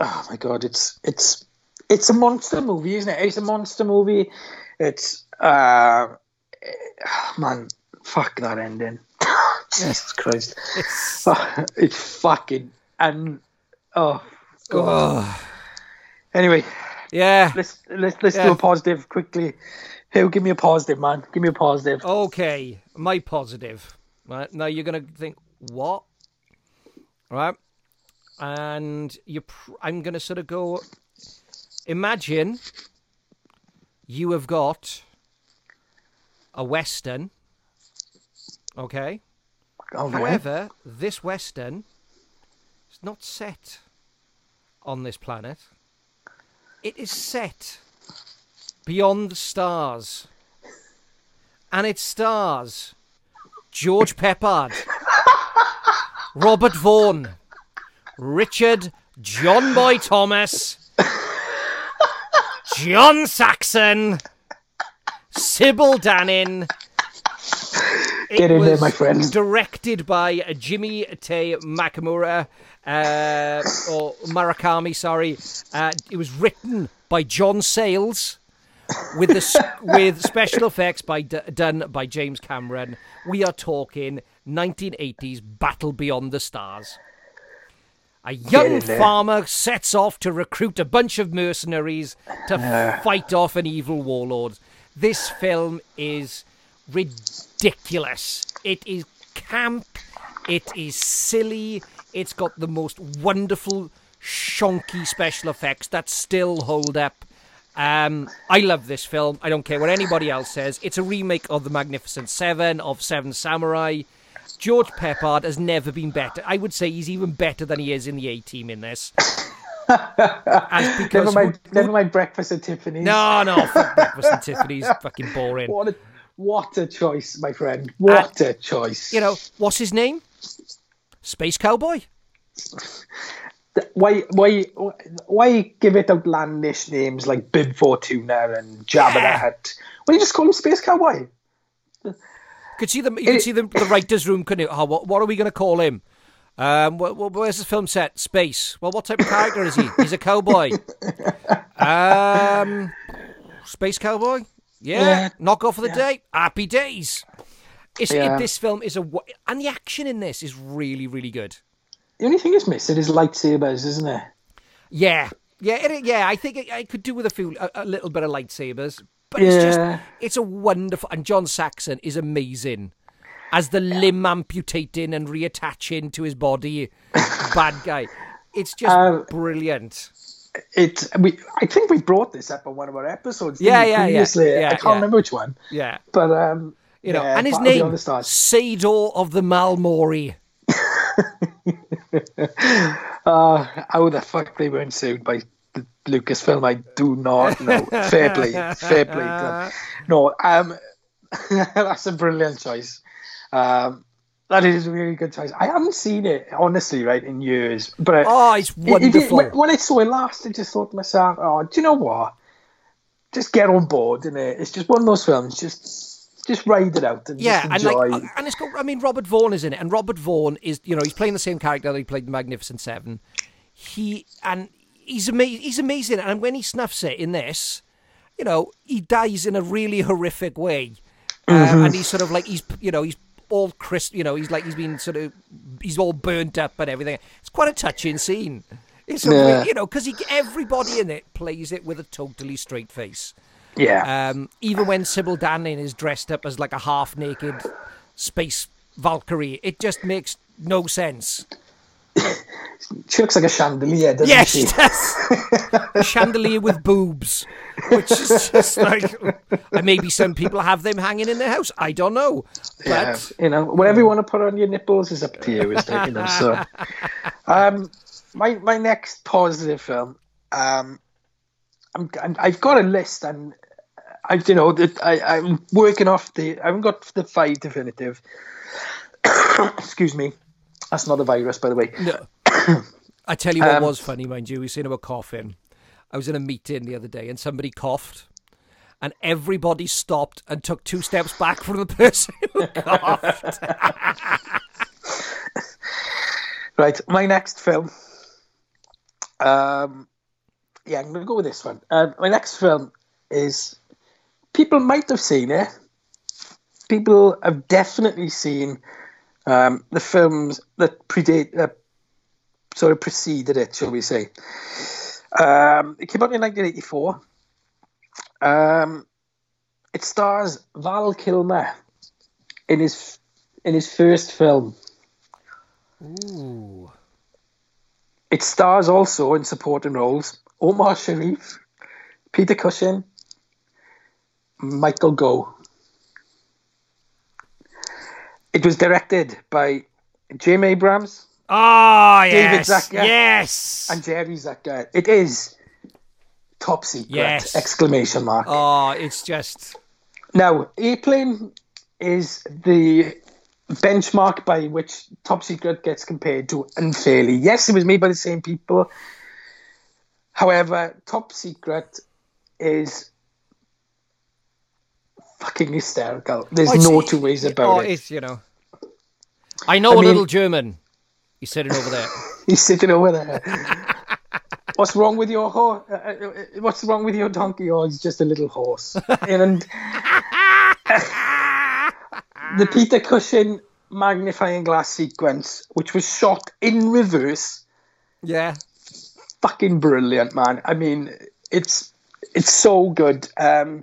Oh my god! It's it's it's a monster movie, isn't it? It's a monster movie. It's uh, man, fuck that ending. Jesus Christ. Oh, it's fucking and oh god. Oh, Anyway, yeah. let's let's let's Yeah. do a positive quickly. Who give me a positive, man? Give me a positive. Okay, my positive. Right now, you're gonna think what? Right, and you. Pr- I'm gonna sort of go. Imagine you have got a western. Okay. Oh, okay. However, this western is not set on this planet. It is set beyond the stars. And it stars George Peppard, Robert Vaughn, Richard John Boy Thomas, John Saxon, Sybil Danning. It Get in there, my friend. Directed by Jimmy Tay Makamura, uh, or Murakami, sorry. Uh, it was written by John Sayles, with the with special effects by done by James Cameron. We are talking 1980s Battle Beyond the Stars. A young farmer sets off to recruit a bunch of mercenaries to fight off an evil warlord. This film is ridiculous. It is camp. It is silly. It's got the most wonderful, shonky special effects that still hold up. Um, I love this film. I don't care what anybody else says. It's a remake of The Magnificent Seven, of Seven Samurai. George Peppard has never been better. I would say he's even better than he is in the A Team in this. As because Never mind, who- never mind breakfast at Tiffany's. no, no, fuck breakfast at Tiffany's fucking boring. What a what a choice, my friend. What a choice. You know what's his name? Space Cowboy. why why why give it outlandish names like Bib Fortuna and Jabba the Hutt? Why don't you just call him Space Cowboy? Could see them. You could see the, the writers' room. Couldn't you? Oh, what, what are we going to call him? Um, wh- wh- where's the film set? Space. Well, what type of character is he? He's a cowboy. Um, space cowboy. Yeah. Yeah. Knock off for the day. Happy days. It's, Yeah. it, this film is a and the action in this is really really good. The only thing it's missing is lightsabers, isn't it? Yeah, yeah, it, yeah. I think it, I could do with a few, a, a little bit of lightsabers, but it's just, it's a wonderful. And John Saxon is amazing as the limb amputating and reattaching to his body, bad guy. It's just Um, brilliant. It we I think we brought this up on one of our episodes. Yeah, didn't we, yeah, yeah. I can't yeah. remember which one, Yeah, but um, you know, yeah, and his name. Sador of the Malmori. Uh, how the fuck they weren't sued by the Lucasfilm, I do not know. fair play, fair play. No, um, that's a brilliant choice. Um, that is a really good choice. I haven't seen it honestly, right, in years. But Oh, it's it- it- wonderful. when, I saw it last, I just thought to myself, "Oh, do you know what? Just get on board, and it? it's just one of those films. Just, just ride it out and Yeah, just and enjoy. like, and it's got. I mean, Robert Vaughn is in it, and Robert Vaughn is, you know, he's playing the same character that he played in Magnificent Seven. He and he's amazing. He's amazing, and when he snuffs it in this, you know, he dies in a really horrific way, uh, and he's sort of like he's, you know, he's all crisp. You know, he's like he's been sort of, he's all burnt up and everything. It's quite a touching scene. It's a Yeah. you know, because everybody in it plays it with a totally straight face. yeah, Um, even when Sybil Danning is dressed up as like a half naked space Valkyrie, it just makes no sense. She looks like a chandelier, doesn't Yes, she? does. a chandelier with boobs, which is just like. And maybe some people have them hanging in their house. I don't know. Yeah, But you know, whatever you want to put on your nipples is up to you, isn't it? You know, so, um, my my next positive film, um, I'm, I'm I've got a list and I you know that I I'm working off the I haven't got the five definitive. Excuse me, that's not a virus, by the way. no. I tell you what Um, was funny, mind you. We were saying about coughing. I was in a meeting the other day and somebody coughed. And everybody stopped and took two steps back from the person who coughed. Right, my next film. Um, yeah, I'm going to go with this one. Uh, my next film is people might have seen it. people have definitely seen um, the films that predate, uh, sort of preceded it, shall we say. Um, it came out in 1984. Um, it stars Val Kilmer in his in his first film. Ooh. It stars also in supporting roles Omar Sharif, Peter Cushing, Michael Gough. It was directed by Jim Abrahams Ah, David yes. Zucker. Yes. and Jerry Zucker. It is top secret! Yes. Exclamation mark. Oh, it's just. Now, Airplane is the benchmark by which Top Secret gets compared to unfairly. Yes, it was made by the same people. However, Top Secret is fucking hysterical. There's Oh, no two ways about oh, it. it's, you know. I know I a mean- little German. He's sitting over there. He's sitting over there. What's wrong with your horse? Uh, uh, what's wrong with your donkey? Oh, it's just a little horse. and the Peter Cushing magnifying glass sequence, which was shot in reverse, Yeah. fucking brilliant, man. I mean, it's it's so good. Um,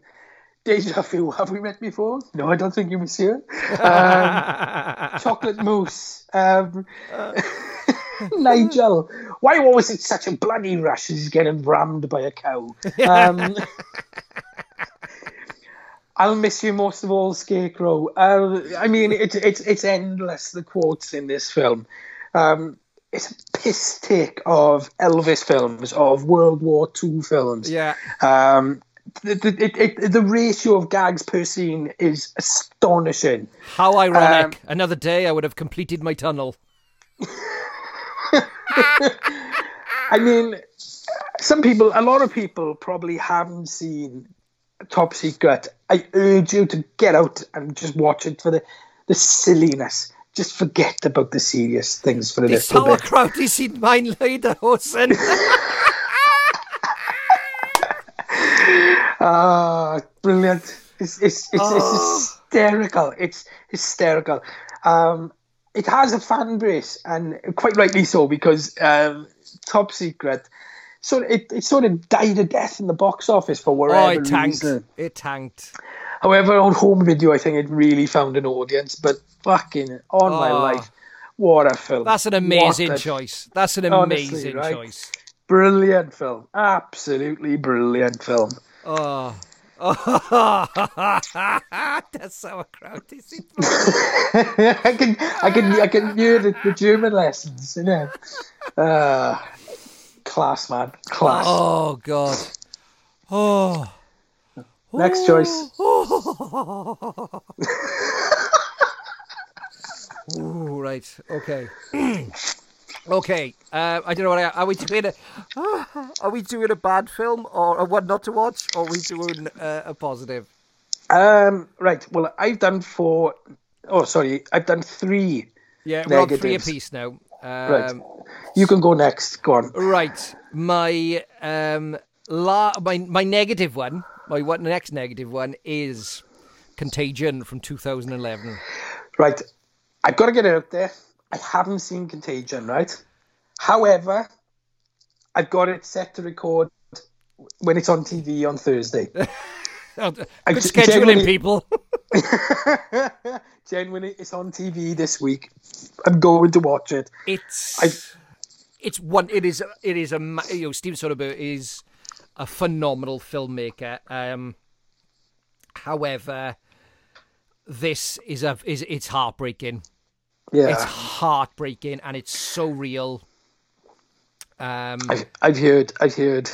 Deja vu. Have we met before? No, I don't think you here. Um, chocolate mousse. Um, Nigel, why was it such a bloody rush as he's getting rammed by a cow? Um, I'll miss you most of all, Scarecrow. Uh, I mean, it's it's it's endless. The quotes in this film. Um, it's a piss take of Elvis films, of World War II films. yeah. Um, the, the, the ratio of gags per scene is astonishing. How ironic. Um, Another day I would have completed my tunnel. I mean, some people, a lot of people probably haven't seen Top Secret. I urge you to get out and just watch it for the, the silliness. Just forget about the serious things for a Die little bit. Sauerkraut ist in mein Lederhosen. Ah, brilliant! It's it's it's, Oh. it's hysterical. It's hysterical. Um, it has a fan base, and quite rightly so, because um, Top Secret. So it, it sort of died a death in the box office for oh, whatever it tanked. reason. It tanked. However, on home video, I think it really found an audience. But fucking on my Oh. life, what a film! That's an amazing a choice. That's an Honestly, amazing right? choice. Brilliant film, absolutely brilliant film. Oh. Oh, that's sauerkraut ist in I can, I can, I can hear the, the German lessons, you know. Uh, class, man, class. Oh God. Oh. Next choice. Ooh, right. Okay. okay. Uh, I don't know what I, are we doing. A, are we doing a bad film or a one not to watch, or are we doing uh, a positive? Um, right. Well, I've done four. Oh, sorry, I've done three. Yeah, we're on three apiece now. Right. Um, You can go next. Go on. Right. My um la my my negative one, my what next negative one is Contagion from 2011. Right. I've got to get it out there. I haven't seen Contagion, right? However, I've got it set to record when it's on TV on Thursday. Oh, Good scheduling, genuinely- people. Genuinely, it's on TV this week. I'm going to watch it. It's I- it's one. It is it is a you know Steven Soderbergh is a phenomenal filmmaker. Um, however, this is a is it's heartbreaking. Yeah. It's heartbreaking and it's so real. Um, I've, I've heard, I've heard,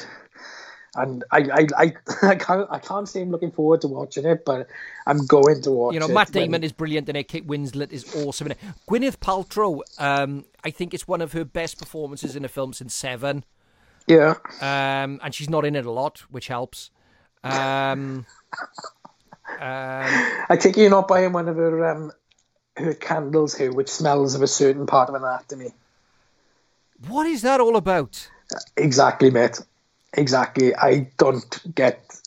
and I, I, I, I can't, I can't say I'm looking forward to watching it, but I'm going to watch you know. Matt Damon is brilliant in it. Kate Winslet is awesome in it. Gwyneth Paltrow, um, I think it's one of her best performances in a film since Seven. yeah, Um, and she's not in it a lot, which helps. Um, um, I take you're not buying one of her, um, her candles here, which smells of a certain part of anatomy. what is that all about? Exactly, mate. Exactly. I don't get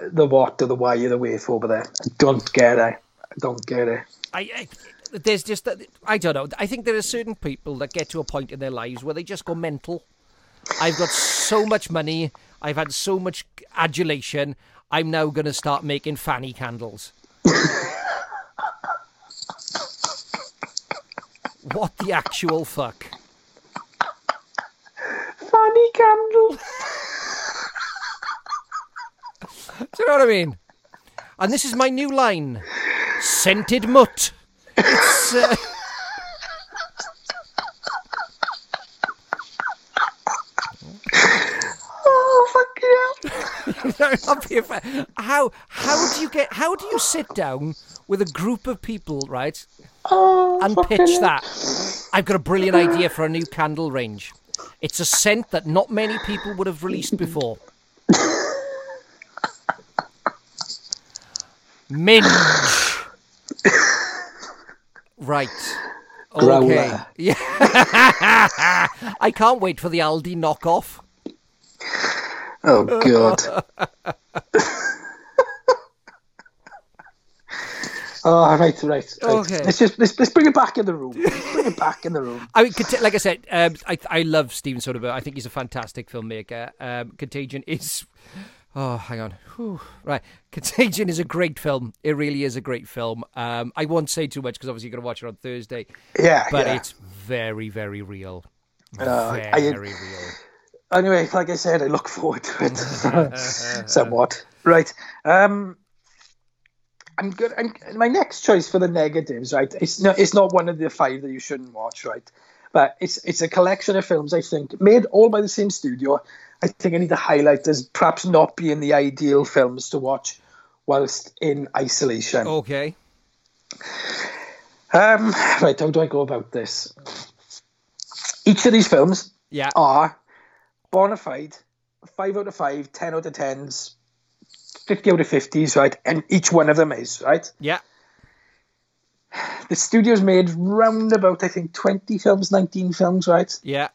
the what or the why or the wherefore over there. I don't get it. I don't get it. I, I there's just that I don't know. I think there are certain people that get to a point in their lives where they just go mental. I've got so much money. I've had so much adulation. I'm now going to start making fanny candles. What the actual fuck? Fanny candle. Do you know what I mean? And this is my new line scented mutt. It's. Uh... oh fucking hell! how how do you get? How do you sit down with a group of people, right? Oh, and pitch that. I've got a brilliant idea for a new candle range. It's a scent that not many people would have released before. Minge. right. Okay. Growler. Yeah. I can't wait for the Aldi knockoff. Oh god. Oh, right, right, right. Okay. Let's just let's, let's bring it back in the room. Let's bring it back in the room. I mean, like I said, um, I I love Steven Soderbergh. I think he's a fantastic filmmaker. Um, Contagion is. Oh, hang on. Whew. Right, Contagion is a great film. It really is a great film. Um, I won't say too much because obviously you're going to watch it on Thursday. Yeah, but yeah. it's very, very real. Uh, very, I- real. Anyway, like I said, I look forward to it somewhat. Right. Um, I'm good. I'm, my next choice for the negatives, right? It's not. It's not one of the five that you shouldn't watch, right? But it's it's a collection of films I think made all by the same studio. I think I need to highlight as perhaps not being the ideal films to watch whilst in isolation. Okay. Um, right, how do I go about this? Each of these films Yeah. are bona fide, 5 out of 5, 10 out of 10s, 50 out of 50s, right? And each one of them is, right? Yeah. The studio's made round about, I think, 20 films, 19 films, right? Yeah.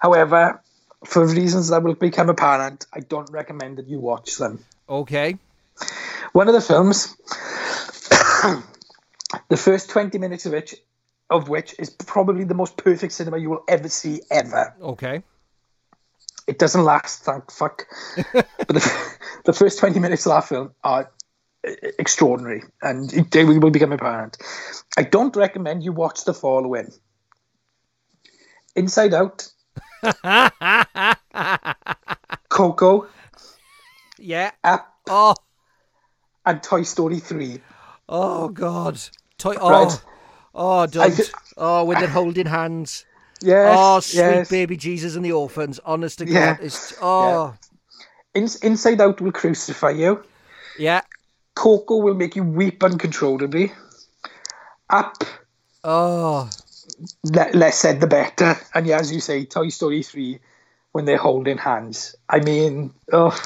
However, for reasons that will become apparent, I don't recommend that you watch them. Okay. One of the films, the first 20 minutes of which, of which is probably the most perfect cinema you will ever see, ever. Okay. It doesn't last, thank fuck. but the, the first 20 minutes of that film are extraordinary and they will become apparent. I don't recommend you watch the following Inside Out, Coco, Yeah. Up, Oh. and Toy Story 3. Oh God. Toy. Oh. Right. Oh, don't. I- oh, when they're holding hands. Yes, Oh, sweet yes. baby Jesus and the orphans. Honest to Yeah. God, it's oh In- Inside Out will crucify you. yeah. Coco will make you weep uncontrollably. Up, Oh, le- less said the better. And yeah, as you say, Toy Story 3, when they're holding hands. I mean, oh,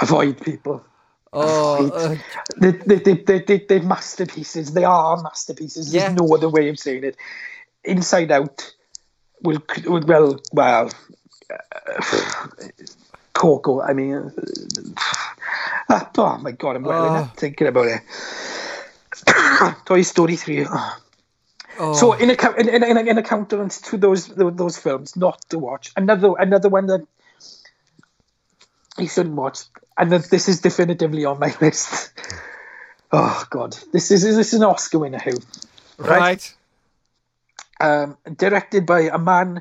avoid people. oh, uh, They, they, they, they, they, they're masterpieces. They are masterpieces. There's Yeah. no other way of saying it. Inside Out will, will well, well, uh, Coco, I mean, uh, oh my god, I'm welling Oh. thinking about it. Toy Story 3. oh. oh. So in a, in, in, in, a, in a countenance to those those films, not to watch another another one that you shouldn't watch, and that this is definitively on my list. Oh God, this is this is an Oscar winner who, right. Um, directed by a man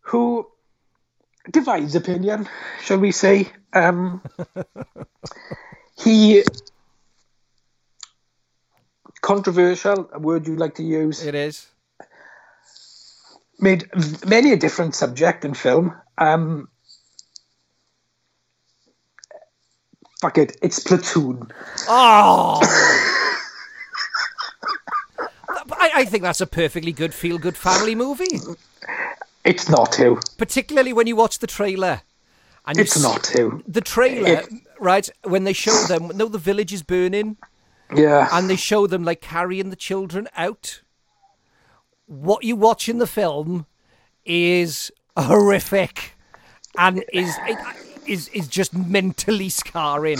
who divides opinion, shall we say? Um, he controversial, a word you'd like to use. It is. made many a different subject and film. Um, fuck it, it's Platoon. Oh. I, think that's a perfectly good feel-good family movie, It's not who. particularly when you watch the trailer. And It's s- not who. the trailer, It- right? When they show them, no, the village is burning. Yeah. and they show them like carrying the children out. What you watch in the film is horrific, and is is is just mentally scarring.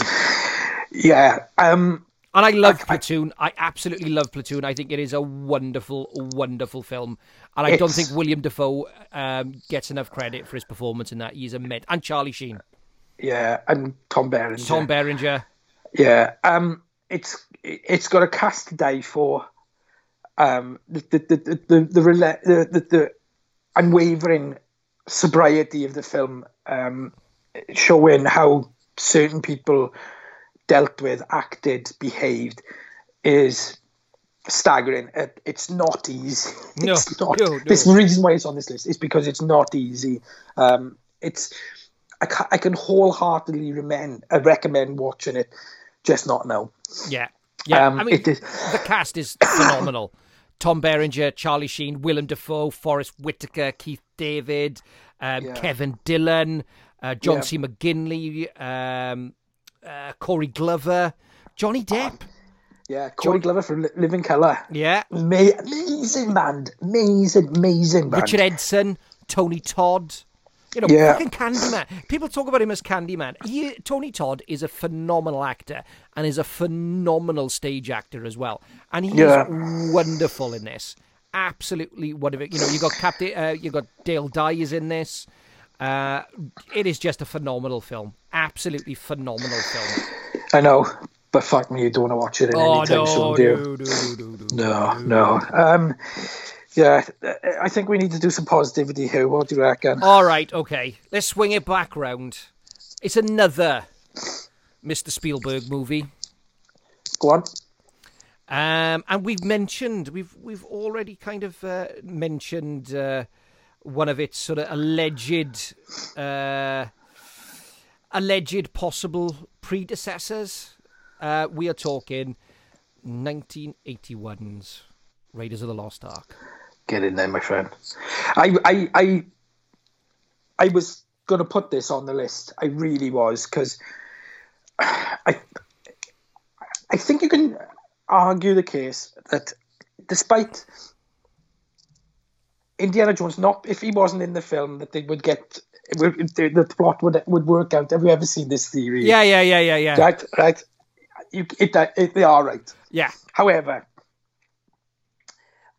yeah. Um, And I love Platoon. I, absolutely love Platoon. I think it is a wonderful, wonderful film. And I don't think William Dafoe um, gets enough credit for his performance in that. He's a med. And Charlie Sheen. Yeah, and Tom Berenger. Tom Berenger. Yeah. Um, it's it's got a cast today for um, the, the, the, the, the, the, the, the unwavering sobriety of the film, um, showing how certain people dealt with, acted, behaved, is staggering. It, it's not easy. No, it's not. no, no. This reason why it's on this list is because it's not easy. Um, it's I can, I can wholeheartedly recommend, uh, recommend watching it, just not now. Yeah, yeah. Um, I mean, it is- the cast is phenomenal. Tom Berenger, Charlie Sheen, Willem Dafoe, Forest Whitaker, Keith David, um, Yeah. Kevin Dillon, uh, John Yeah. C. McGinley, um, uh, Corey Glover, Johnny Depp. Yeah, Corey Glover from Living Colour. Yeah, Ma- amazing band, amazing, amazing band. Richard Edson, Tony Todd. You know, Yeah. fucking Candyman. People talk about him as Candyman. He, Tony Todd is a phenomenal actor and is a phenomenal stage actor as well. And he Yeah. is wonderful in this. Absolutely wonderful. You know, you got Captain, uh, you got Dale Dye is in this. Uh, it is just a phenomenal film. Absolutely phenomenal film. I know, but fuck me, you don't want to watch it in Oh any time no, soon, do you? no, no, no, no. Um, yeah, I think we need to do some positivity here. What do you reckon? All right, okay. Let's swing it back round. It's another Mr. Spielberg movie. Go on. Um, and we've mentioned we've we've already kind of uh, mentioned uh, one of its sort of alleged uh, alleged possible predecessors. Uh, we are talking 1981's Raiders of the Lost Ark. Get in there, my friend. I, I, I, I was going to put this on the list. I really was because I, I think you can argue the case that despite Indiana Jones not, if he wasn't in the film, that they would get would- the, the plot would would work out. Have you ever seen this theory? Yeah, yeah, yeah, yeah, yeah, Right, right. You, it, it, they are right. yeah. However,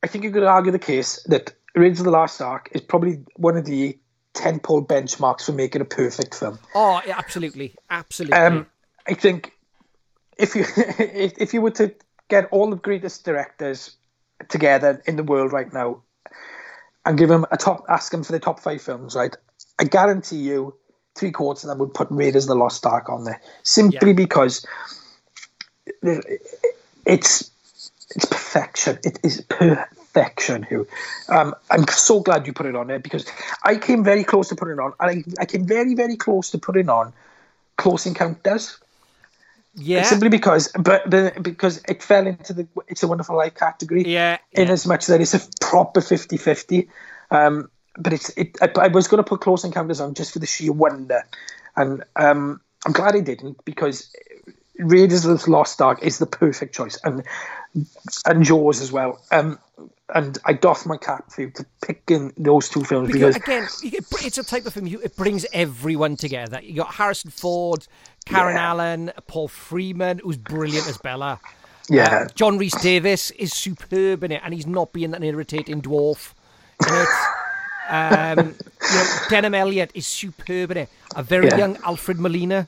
I think you could argue the case that Raiders of the Last Ark is probably one of the tentpole benchmarks for making a perfect film. Oh, yeah, absolutely, absolutely. Um, I think if you if, if you were to get all the greatest directors together in the world right now and give them a top, ask them for the top five films, right? I guarantee you, three quarters of them would put Raiders of the Lost Ark on there simply Yeah. because it's it's perfection. It is perfection. Who? Um, I'm so glad you put it on there because I came very close to putting it on, and I, I came very very close to putting on Close Encounters yeah, simply because, but, but because it fell into the It's a Wonderful Life category. yeah, In yeah. as much that it's a proper 50-50. Um, but it's it. I, I was going to put Close Encounters on just for the sheer wonder, and um, I'm glad I didn't because Raiders of the Lost Ark is the perfect choice, and and Jaws as well. Um, and I doff my cap for you to picking those two films Because because again, it's a type of film. You, it brings everyone together. You got Harrison Ford, Karen Yeah. Allen, Paul Freeman, who's brilliant as Belloq. yeah, Uh, John Rhys Davies is superb in it, and he's not being an irritating dwarf in it. Um, you know, Denholm Elliott is superb in it. A very Yeah. young Alfred Molina.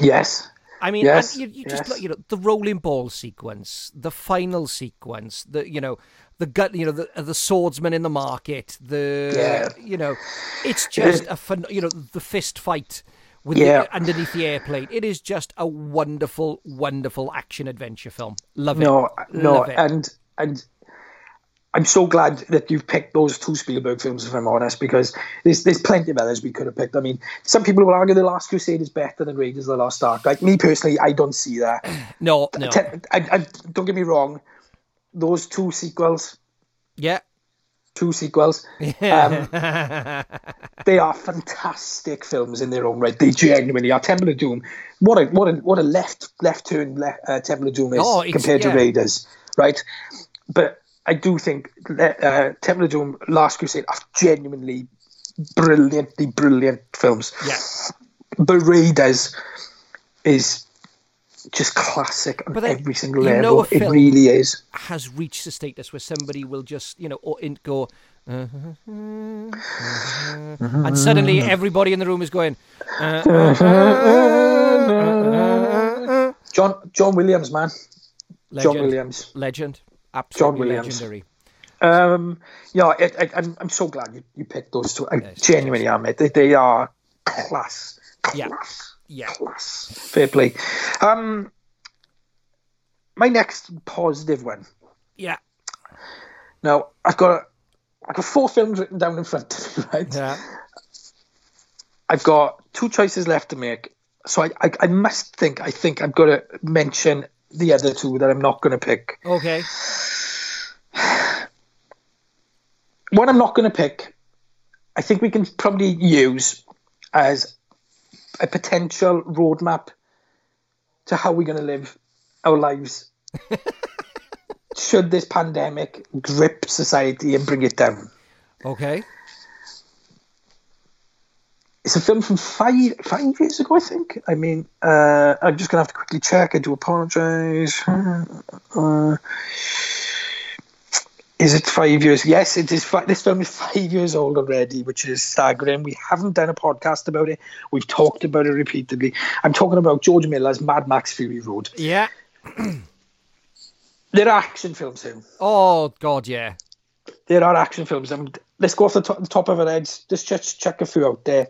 yes, I mean, Yes, you, you just yes. look, you know, the rolling ball sequence, the final sequence, the you know, the gut, you know, the the swordsman in the market, the Yeah. you know, it's just a fun, you know, the fist fight with Yeah. the, underneath the airplane. It is just a wonderful, wonderful action adventure film. Love it. No, no, Love it. and and I'm so glad that you've picked those two Spielberg films, if I'm honest, because there's there's plenty of others we could have picked. I mean, some people will argue The Last Crusade is better than Raiders of the Lost Ark. Like me personally, I don't see that. no, no, I, I, don't get me wrong, those two sequels, yeah, two sequels, um, they are fantastic films in their own right. They genuinely are. Temple of Doom, what a what a what a left left turn uh, Temple of Doom is Oh, compared yeah. to Raiders, right? But I do think uh, Temple of Doom, Last Crusade are genuinely brilliantly brilliant films. yeah. But Raiders is just classic on But then, every single you level. it really is. Has reached a status where somebody will just, you know, or in, go, uh, and suddenly everybody in the room is going, uh, John John Williams, man. John Williams. legend, absolutely Williams. legendary. Um, yeah, it, it, I'm, I'm so glad you, you picked those two. I Yes, genuinely am, mate. They, they are class. Class. Yeah. Class. Fair play. Um, my next positive one. Yeah, Now, I've got I've got four films written down in front of me, right? yeah. I've got two choices left to make. So I, I, I must think, I think I've got to mention the other two that I'm not going to pick. Okay. One I'm not going to pick, I think we can probably use as a potential roadmap to how we're going to live our lives should this pandemic grip society and bring it down. Okay. It's a film from five five years ago, I think. I mean, uh, I'm just gonna have to quickly check. I do apologise. Uh, is it five years? Yes, it is. Fi- this film is five years old already, which is staggering. We haven't done a podcast about it. We've talked about it repeatedly. I'm talking about George Miller's Mad Max Fury Road. Yeah. There are action films here. Oh God, yeah. There are action films. Let's go off the top, the top of our heads. Just check, check a few out there.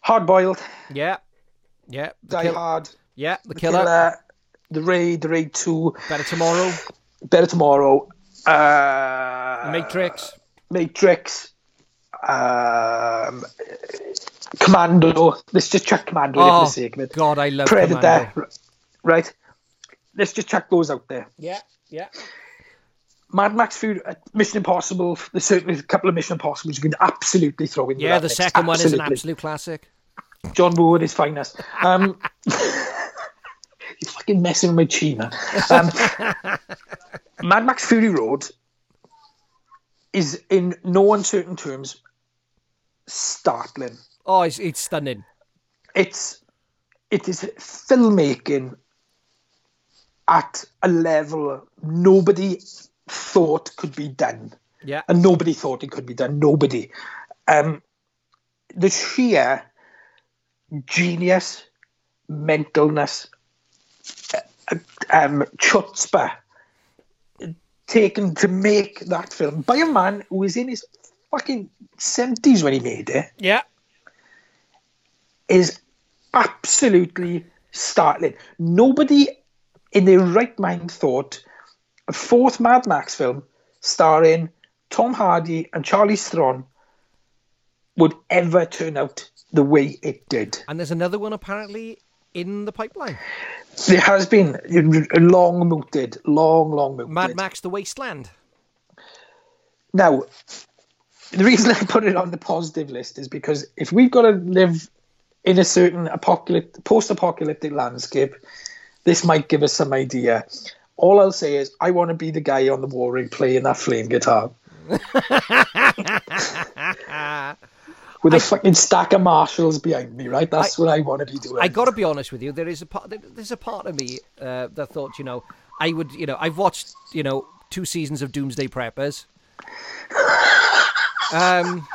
Hard Boiled, Yeah. Yeah. The Die Kill- Hard, Yeah. The The killer. Killer, The Raid, The Raid 2, Better tomorrow. Better Tomorrow, uh, Matrix. Matrix, um, Commando. Let's just check Commando for Oh the sake of it. God, I love Predator, Commando. right? Let's just check those out there. Yeah. Yeah. Mad Max Food, uh, Mission Impossible. There's certainly a couple of Mission Impossibles you can absolutely throw in. Yeah. The mix. second one is an absolute classic. John Woo at his finest. Um, he's fucking messing with my China. Um, Mad Max Fury Road is, in no uncertain terms, startling. Oh, it's, it's stunning. It's it is filmmaking at a level nobody thought could be done Yeah. and nobody thought it could be done. Nobody. Um, the sheer genius, mentalness, um, chutzpah taken to make that film by a man who was in his fucking seventies when he made it Yeah. is absolutely startling. Nobody in their right mind thought a fourth Mad Max film starring Tom Hardy and Charlize Theron would ever turn out the way it did. And there's another one apparently in the pipeline. There has been a long mooted, long, long mooted. Mad Max: The Wasteland. Now, the reason I put it on the positive list is because if we've got to live in a certain apocalyptic, post-apocalyptic landscape, this might give us some idea. All I'll say is I want to be the guy on the War Rig playing that flame guitar. With a fucking stack of Marshalls behind me, right? That's what I want to be doing. I got to be honest with you. There is a part. There's a part of me uh, that thought, you know, I would, you know, I've watched, you know, two seasons of Doomsday Preppers. Um,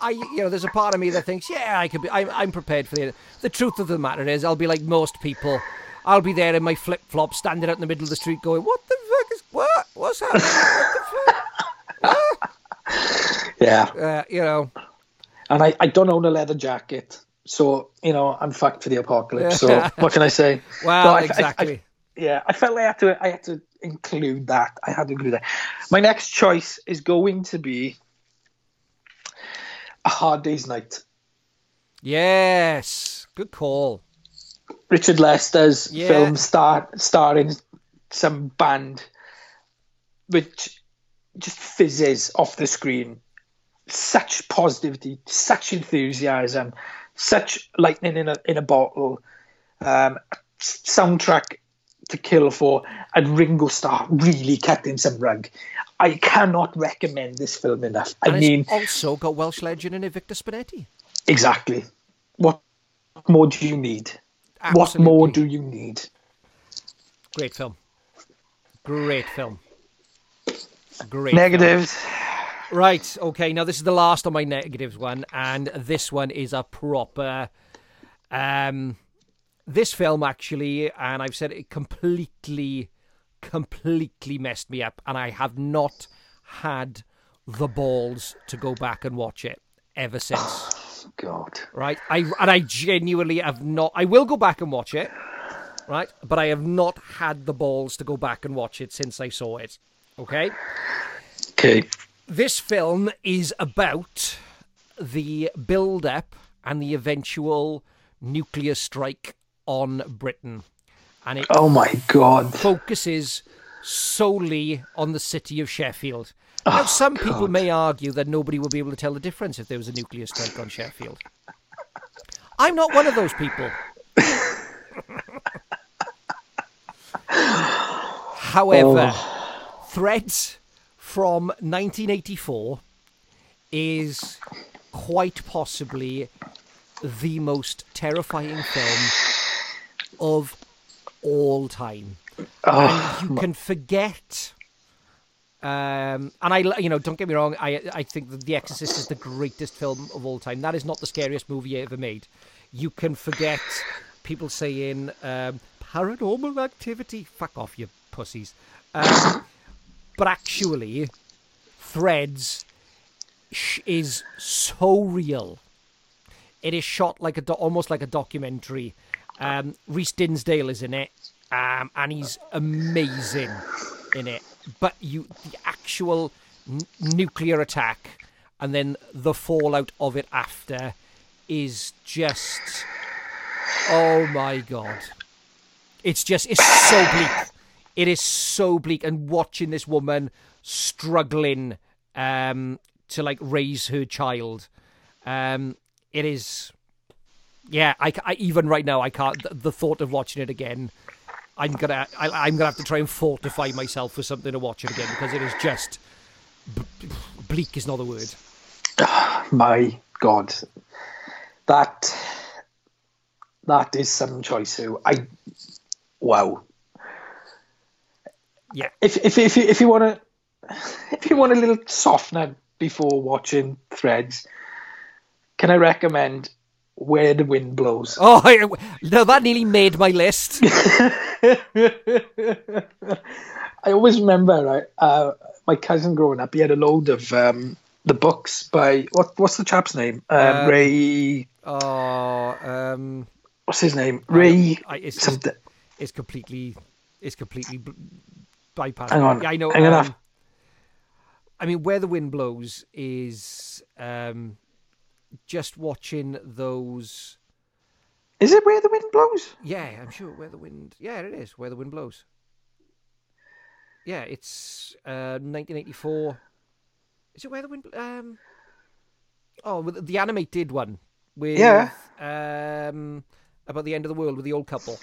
I, you know, there's a part of me that thinks, yeah, I could be. I'm, I'm prepared for the. The truth of the matter is, I'll be like most people. I'll be there in my flip flop, standing out in the middle of the street, going, "What the fuck is what? What's happening? What the yeah. Uh, you know, and I, I don't own a leather jacket, so you know I'm fucked for the apocalypse. So what can I say? well, No, I- I- I- exactly. yeah, I felt I had to I had to include that. I had to include that. My next choice is going to be a hard day's night. yes, good call. Richard Lester's Yeah. film star starring some band which just fizzes off the screen. Such positivity, such enthusiasm, such lightning in a in a bottle. Um, soundtrack to kill for, and Ringo Starr really cutting some rug. I cannot recommend this film enough. I And mean, also got Welsh legend in it, Victor Spinetti. exactly. What more do you need? What more do you need? Great film. Great film. Great. Negatives. Film. Right. Okay. Now this is the last of my negatives one, and this one is a proper. Um, this film actually, and I've said it completely, completely messed me up, and I have not had the balls to go back and watch it ever since. Oh, God. Right. I and I genuinely have not. I will go back and watch it. Right, but I have not had the balls to go back and watch it since I saw it. Okay. Okay. This film is about the build up and the eventual nuclear strike on Britain. And it Oh my God. focuses solely on the city of Sheffield. Now, oh, some people may argue that nobody will be able to tell the difference if there was a nuclear strike on Sheffield. I'm not one of those people. However, oh. Threads from 1984 is quite possibly the most terrifying film of all time. Oh, And you can forget. Um, and I, you know, don't get me wrong. I, I think that The Exorcist is the greatest film of all time. That is not the scariest movie ever made. You can forget people saying um, paranormal activity. Fuck off, you pussies. Um, but actually, Threads is so real. It is shot like a do- almost like a documentary. Um, Reece Dinsdale is in it, um, and he's amazing in it. But you, the actual n- nuclear attack, and then the fallout of it after, is just, oh my god! It's just, it's so bleak. It is so bleak, and watching this woman struggling um, to like raise her child, um, it is yeah, I, I even right now I can't. The, the thought of watching it again, I'm gonna I, I'm gonna have to try and fortify myself for something to watch it again because it is just bleak is not the word. my God. That that is some choice. Who I wow. Yeah, If if if you if you want to if you want a little softener before watching Threads, can I recommend Where the Wind Blows? Oh, I, no, that nearly made my list. I always remember, right? Uh, my cousin growing up, he had a load of um, the books by what? What's the chap's name? Um, Um, Ray. Oh, um, What's his name? Ray. I, it's just, something. it's completely, it's completely b- bypassed. Hang on, Yeah, I know. hang on, um, I've- I mean, where the wind blows is um, just watching those. Is it Where the Wind Blows? Yeah, I'm sure where the wind. Yeah, it is where the wind blows. Yeah, it's uh, 1984. Is it where the wind? Um. Oh, the animated one with Yeah. um about the end of the world with the old couple.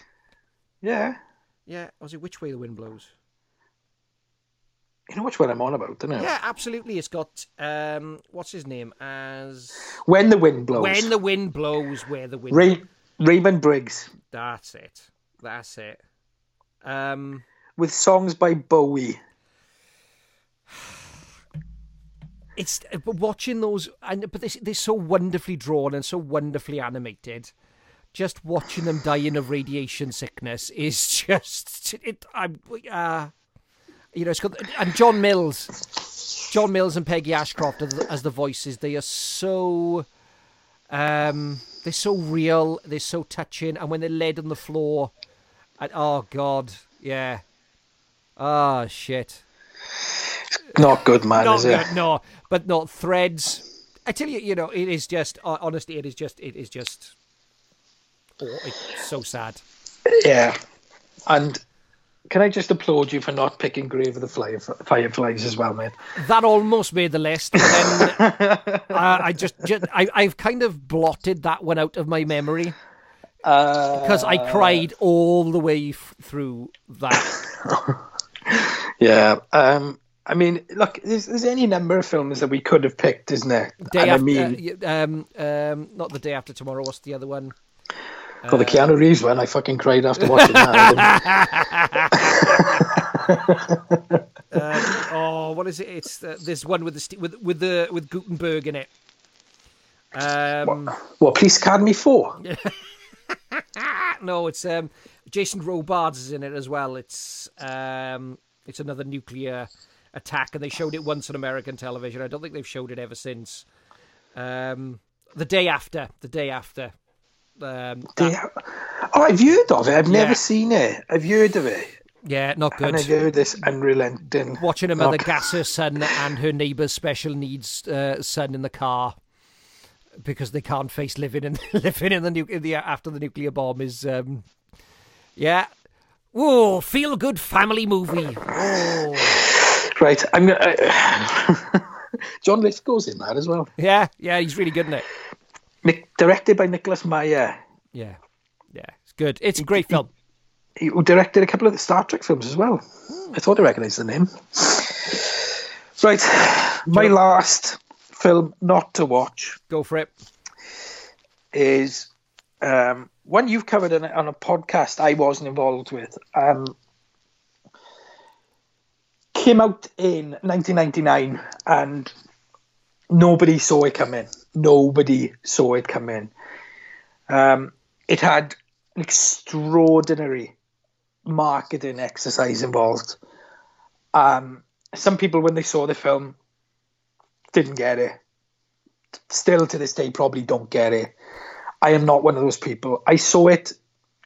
Yeah. Yeah, was it which way the wind blows? You know which one I'm on about, don't you? Yeah, absolutely. It's got um what's his name as When the Wind Blows. when the wind blows, where the wind. Ray- Raymond Briggs That's it. That's it. Um. with songs by Bowie. it's but watching those and but they, they're so wonderfully drawn and so wonderfully animated just watching them dying of radiation sickness is just it i'm uh you know it's got and john mills john mills and peggy ashcroft as the, as the voices they are so um they're so real they're so touching and when they're laid on the floor and, oh god yeah oh shit Not good, man, not is it? good, no, but not threads. I tell you, you know, it is just honestly, it is just, it is just, oh, it's so sad. Yeah. And can I just applaud you for not picking Grave of the Fly- Fireflies as well, mate? That almost made the list, then uh, I just, just I, I've kind of blotted that one out of my memory Uh, because I cried all the way f- through that. yeah. Um, I mean, look, there's, there's any number of films that we could have picked, isn't there? Day and after, I mean, uh, um, um, not the day after tomorrow. What's the other one? Well, the Keanu Reeves one, I fucking cried after watching that. Um, oh, what is it? It's uh, this one with the st- with with the with Guttenberg in it. Um, what, Police Academy 4? no, it's um, Jason Robards is in it as well. It's um, it's another nuclear attack, and they showed it once on American television. I don't think they've showed it ever since. Um, the day after, the day after. Um, that- Oh, I've heard of it. I've Yeah. never seen it. I've heard of it. yeah, not And I've good. heard this unrelenting. Watching a mother gas her son and her neighbour's special needs uh, son in the car because they can't face living in living in the nu- in the after the nuclear bomb is um, yeah. Whoa, feel good family movie. Oh. Right, I'm gonna. Uh, John Lithgow's in that as well. Yeah, yeah, he's really good in it. Nick, directed by Nicholas Meyer, Yeah, yeah, it's good. It's a great film. he who directed a couple of the Star Trek films as well. I thought I recognised the name. Right, my last film not to watch Go for it. is um, one you've covered on a, on a podcast I wasn't involved with. Um, came out in 1999 and nobody saw it coming. Nobody saw it coming. Um, it had an extraordinary marketing exercise involved. Um, some people, when they saw the film, didn't get it. Still to this day, probably don't get it. I am not one of those people. I saw it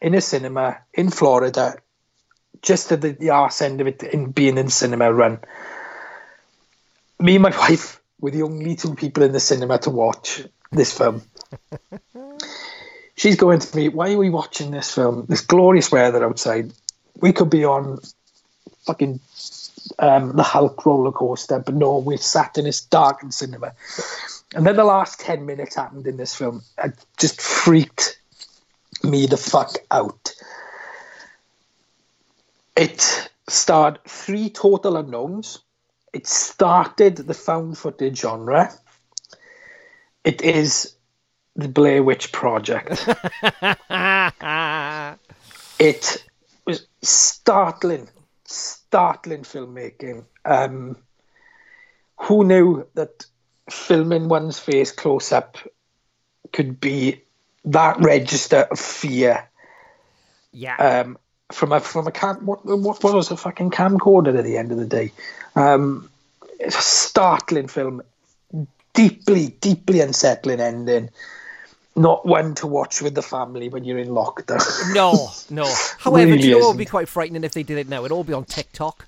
in a cinema in Florida, just at the, the arse end of it, in being in cinema run. Me and my wife were the only two people in the cinema to watch this film. She's going to me, why are we watching this film? This glorious weather outside. We could be on fucking um, the Hulk roller coaster, but no, we're sat in this darkened cinema. And then the last 10 minutes happened in this film. It just freaked me the fuck out. It starred three total unknowns. It started the found footage genre. It is the Blair Witch Project. it was startling, startling filmmaking. Um, who knew that filming one's face close up could be that register of fear yeah, um, from a from a cam what what was a fucking camcorder at the end of the day. Um, it's a startling film, deeply deeply unsettling ending. Not one to watch with the family when you're in lockdown. no, no. However, Really you know what would be quite frightening if they did it now? It'd all be on TikTok.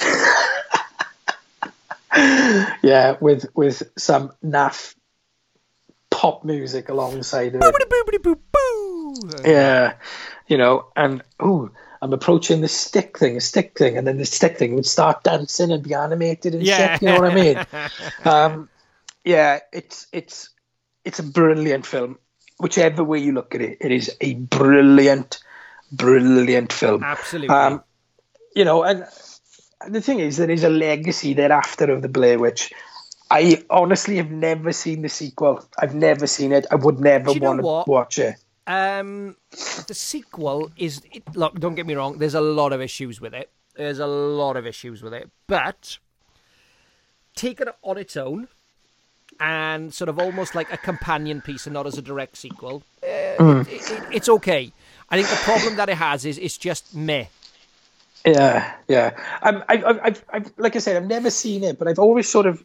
yeah, with with some naff pop music alongside it. Boobity-boobity-boo-boo. Yeah, you know, and ooh, I'm approaching the stick thing, a stick thing, and then the stick thing would start dancing and be animated and Yeah. shit. You know what I mean? um, yeah, it's it's it's a brilliant film. Whichever way you look at it, it is a brilliant, brilliant film. Absolutely. Um, you know, and the thing is, there is a legacy thereafter of the Blair Witch. I honestly have never seen the sequel. I've never seen it. I would never Do you know want to watch it. Um, the sequel is it, look. Don't get me wrong. There's a lot of issues with it. There's a lot of issues with it, but take it on its own and sort of almost like a companion piece and not as a direct sequel. Uh, it, it, it's okay. I think the problem that it has is it's just meh. Yeah, yeah. I'm, I, I've, I've, I've, like I said, I've never seen it, but I've always sort of,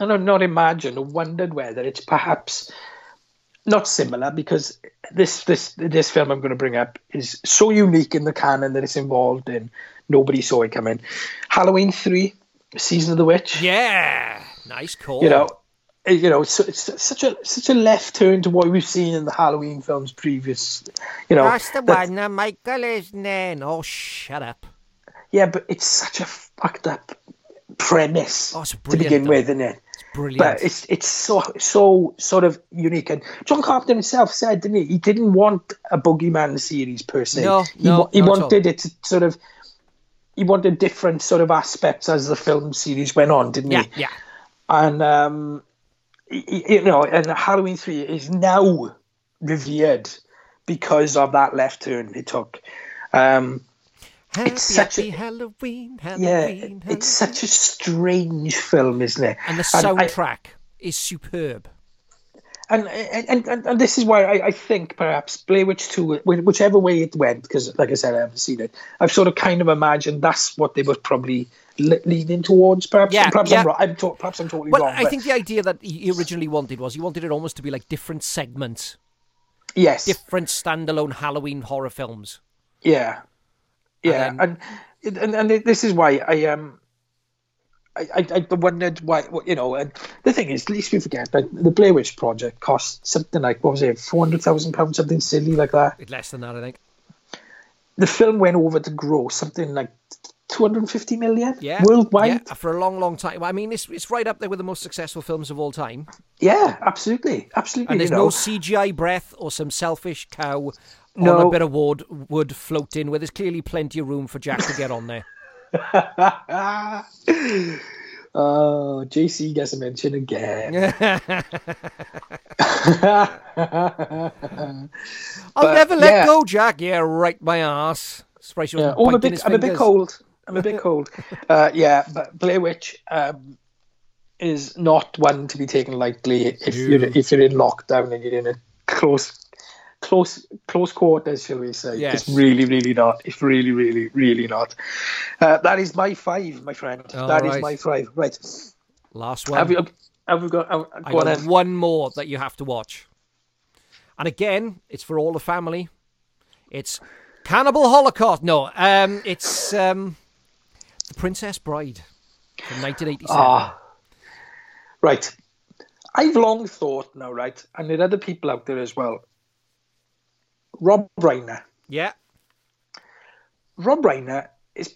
I don't know, not imagined or wondered whether it's perhaps not similar because this, this, this film I'm going to bring up is so unique in the canon that it's involved in. Nobody saw it coming. Halloween three, Season of the Witch. Yeah, nice call. You know, you know, it's, it's such a such a left turn to what we've seen in the Halloween films previous. You know, that's the that- one that Michael is in. Oh, shut up. Yeah, but it's such a fucked up premise Oh, to begin though. with, isn't it? Brilliant. But it's it's so so sort of unique. And John Carpenter himself said, didn't he? He didn't want a boogeyman series per se. No, he, no, he wanted it to sort of. He wanted different sort of aspects as the film series went on, didn't yeah, he? yeah. And um, you know, and Halloween three is now revered because of that left turn it took. Um, Happy, It's such a- happy Halloween, yeah, Halloween, it's such a strange film, isn't it? and the And I- soundtrack is superb. and and, and, and this is why I, I think perhaps Blair Witch 2, whichever way it went, because like I said, I haven't seen it, I've sort of kind of imagined that's what they were probably le- leaning towards. Perhaps, Yeah, perhaps yeah. I'm wrong. I'm to- perhaps I'm totally Well, wrong. I but think the idea that he originally wanted was he wanted it almost to be like different segments, yes, different standalone Halloween horror films. yeah, yeah, And and and, and this is why I um. I, I, I wondered why, you know, and the thing is, at least we forget that the Blair Witch Project cost something like, what was it, £400,000, something silly like that. Less than that, I think. the film went over to gross something like 250 million Yeah, worldwide. yeah, for a long, long time. I mean, it's it's right up there with the most successful films of all time. Yeah, absolutely, absolutely. And there's you know. no CGI breath or some selfish cow on No. a bit of wood wood floating where there's clearly plenty of room for Jack to get on there. oh, JC gets a mention again. I'll never let yeah. go, Jack. Yeah, right, my ass. Surprised you Yeah. wasn't Oh, I'm a bit, I'm a bit cold. I'm a bit cold. Uh, yeah, but Blair Witch um, is not one to be taken lightly if you're if you're in lockdown and you're in a close. Close, close quarters, shall we say? Yes. It's really, really not. It's really, really, really not. Uh, that is my five, my friend. All That is right. my five. Right. Last Have one. we, have we got? Uh, I go on got then. one more that you have to watch. And again, it's for all the family. It's Cannibal Holocaust. No, um, it's um, The Princess Bride from 1987. Ah, right. I've long thought now, right, and there are other people out there as well. Rob Reiner. Yeah, Rob Reiner is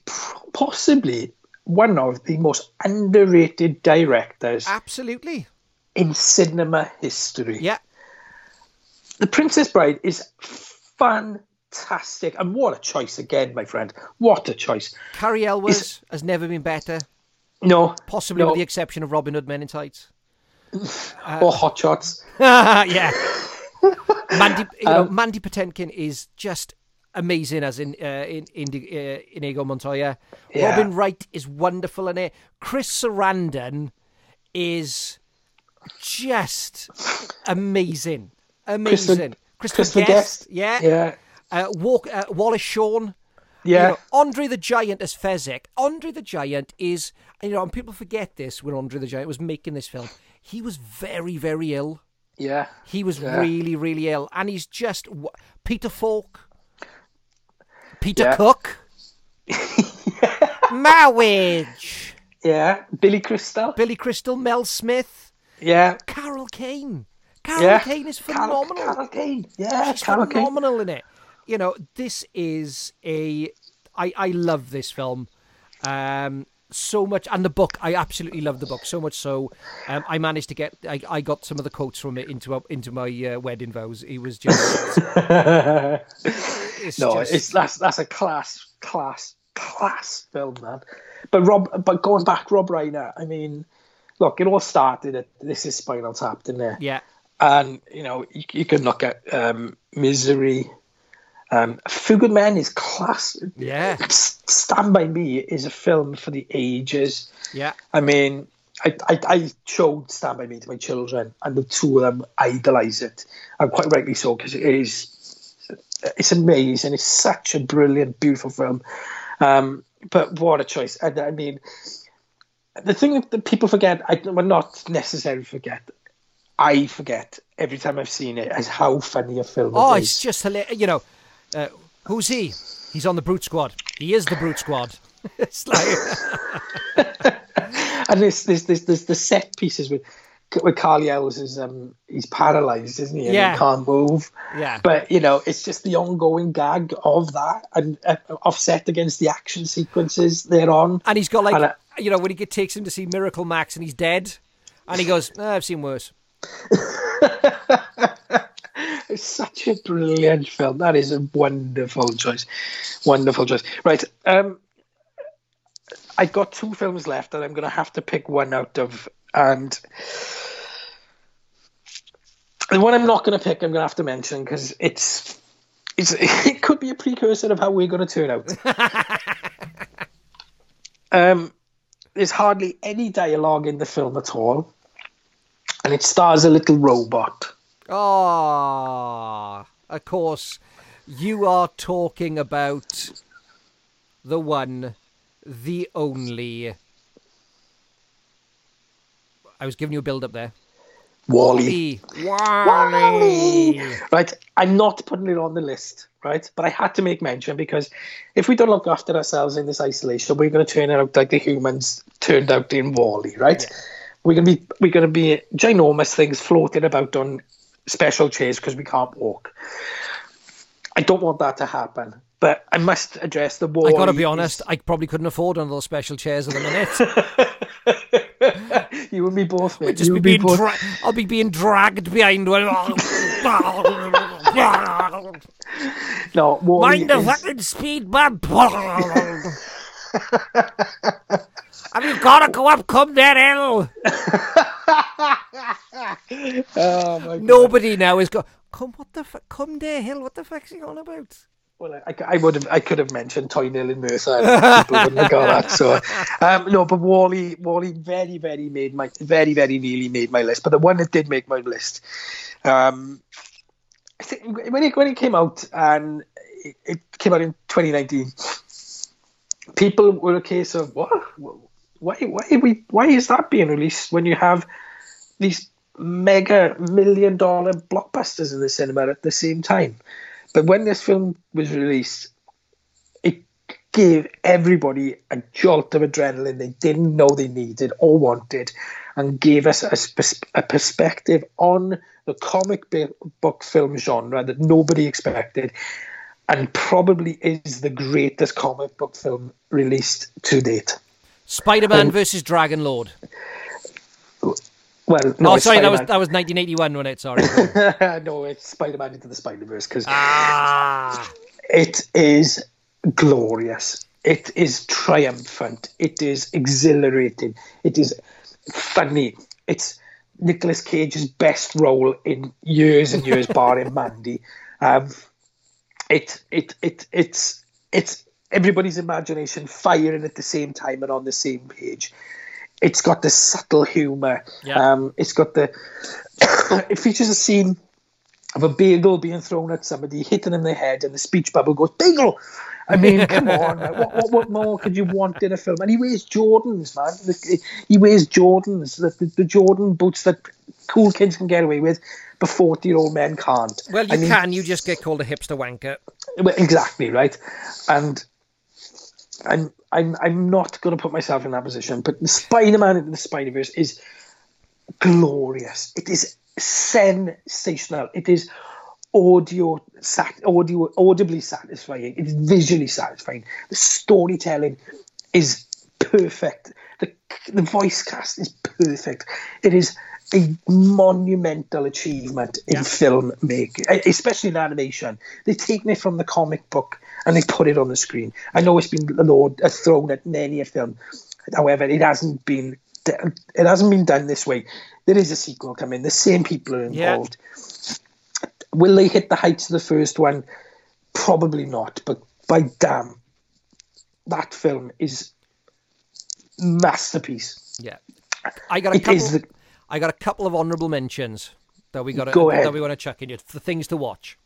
possibly one of the most underrated directors absolutely. in cinema history. Yeah, The Princess Bride is fantastic, and what a choice again, my friend. What a choice. Cary Elwes has never been better, No, possibly no, with the exception of Robin Hood Men in Tights. or uh, Hot Shots. yeah. Mandy, you know, Um, Mandy Patinkin is just amazing as in uh, in, in uh, Inigo Montoya. Yeah. Robin Wright is wonderful in it. Chris Sarandon is just amazing, amazing. Christopher, Guest, Guest. yeah. Yeah, Uh, Walk, uh, Wallace Shawn. yeah. You know, Andre the Giant as Fezzik. Andre the Giant is, you know, and people forget this when Andre the Giant was making this film. He was very, very ill. Yeah. He was Yeah. really, really ill, and he's just Peter Falk, Peter Yeah. Cook, Marriage, Yeah, Billy Crystal. Billy Crystal, Mel Smith, Yeah, Carol Kane. Carol yeah. Kane is phenomenal. Carol Kane. Yeah, She's Carol Kane. phenomenal in it. You know, this is a. I I love this film. Um, so much, and the book. I absolutely love the book so much so. Um, I managed to get. I, I got some of the quotes from it into into my uh, wedding vows. It was just. it's no, just- it's that's that's a class, class, class film, man. But Rob, but going back, Rob Reiner. I mean, look, it all started at this is Spinal Tap, didn't it? yeah, And you know, you, you can look at um, Misery. Um, Men is class. Yeah. Stand by Me is a film for the ages. yeah, I mean, I, I, I showed Stand By Me to my children, and the two of them idolise it, and quite rightly so, because it is, it's amazing. It's such a brilliant, beautiful film. Um, but what a choice! And I mean, the thing that, people forget, I, well, not necessarily forget, I forget every time I've seen it, is how funny a film Oh, it it's just hilarious. You know, uh, who's he? He's on the Brute Squad. He is the Brute Squad. it's like, and this, there's there's, there's the set pieces with with Cary Elwes is um he's paralyzed, isn't he? And Yeah. he can't move. yeah, But you know, it's just the ongoing gag of that and uh, offset against the action sequences they're on. and he's got like, And I- you know, when he get, takes him to see Miracle Max and he's dead, and he goes, "Ah, "I've seen worse." It's such a brilliant film. That is a wonderful choice. Wonderful choice. Right. Um I got two films left and I'm gonna have to pick one out of and the one I'm not going to pick, I'm going to have to mention because it's, it's it could be a precursor of how we're going to turn out. um, there's hardly any dialogue in the film at all, and it stars a little robot. Ah, of course, you are talking about the one, the only. I was giving you a build up there. WALL-E. WALL-E. Right, I'm not putting it on the list, right? But I had to make mention because if we don't look after ourselves in this isolation, we're going to turn out like the humans turned out in WALL-E, right? Yeah. We're going to be we're going to be ginormous things floating about on special chairs because we can't walk. I don't want that to happen, but I must address the wall. I WALL-E. gotta be honest, I probably couldn't afford one of those special chairs at the minute. you and me both, mate. Just you be being both. dra- I'll be being dragged behind one. no, Mind the is- fucking speed, man. Have you gotta go up, come that hill? Oh my God. Nobody now is going, Come, what the fuck? Come there, hill. What the fuck's he on about? Well, I, I would have, I could have mentioned Toy Nil and Merthyr. People wouldn't have got that. So, um, no, but WALL-E, WALL-E, very, very made my, very, very nearly made my list. But the one that did make my list, um, I think when it when it came out and it, it came out in 2019, people were a case of what, why, why, we, why is that being released when you have these mega million dollar blockbusters in the cinema at the same time? But when this film was released, it gave everybody a jolt of adrenaline they didn't know they needed or wanted, and gave us a, a perspective on the comic book film genre that nobody expected, and probably is the greatest comic book film released to date. Spider-Man Um, versus Dragon Lord. Well, no, it's sorry, that was that was 1981 when it. Sorry. no, it's Spider-Man into the Spider-Verse because ah, It is glorious. It is triumphant. It is exhilarating. It is funny. It's Nicolas Cage's best role in years and years, barring Mandy. Um, it, it, it, it's, it's everybody's imagination firing at the same time and on the same page. It's got the subtle humour. Yeah. Um, it's got the. it features a scene of a bagel being thrown at somebody, hitting in the head, and the speech bubble goes, Bagel! I mean, come on. What, what, what more could you want in a film? And he wears Jordans, man. He wears Jordans, the, the, the Jordan boots that cool kids can get away with, but 40 year old men can't. well, you I mean, can. You just get called a hipster wanker. well, exactly right, and I'm I'm I'm not going to put myself in that position. But the Spider-Man into the Spider-Verse is glorious. It is sensational. It is audio sat audio audibly satisfying. It is visually satisfying. The storytelling is perfect. The the voice cast is perfect. It is a monumental achievement in Yeah. film making, especially in animation. They've taken it from the comic book and they put it on the screen. I know it's been Lord, uh, thrown at many a film, however, it hasn't been it hasn't been done this way. There is a sequel coming. The same people are Yeah. involved. Will they hit the heights of the first one? Probably not. But by damn, that film is masterpiece. Yeah, I got a It couple. is the- I got a couple of honourable mentions that we got to Go ahead. that we want to chuck in you for things to watch.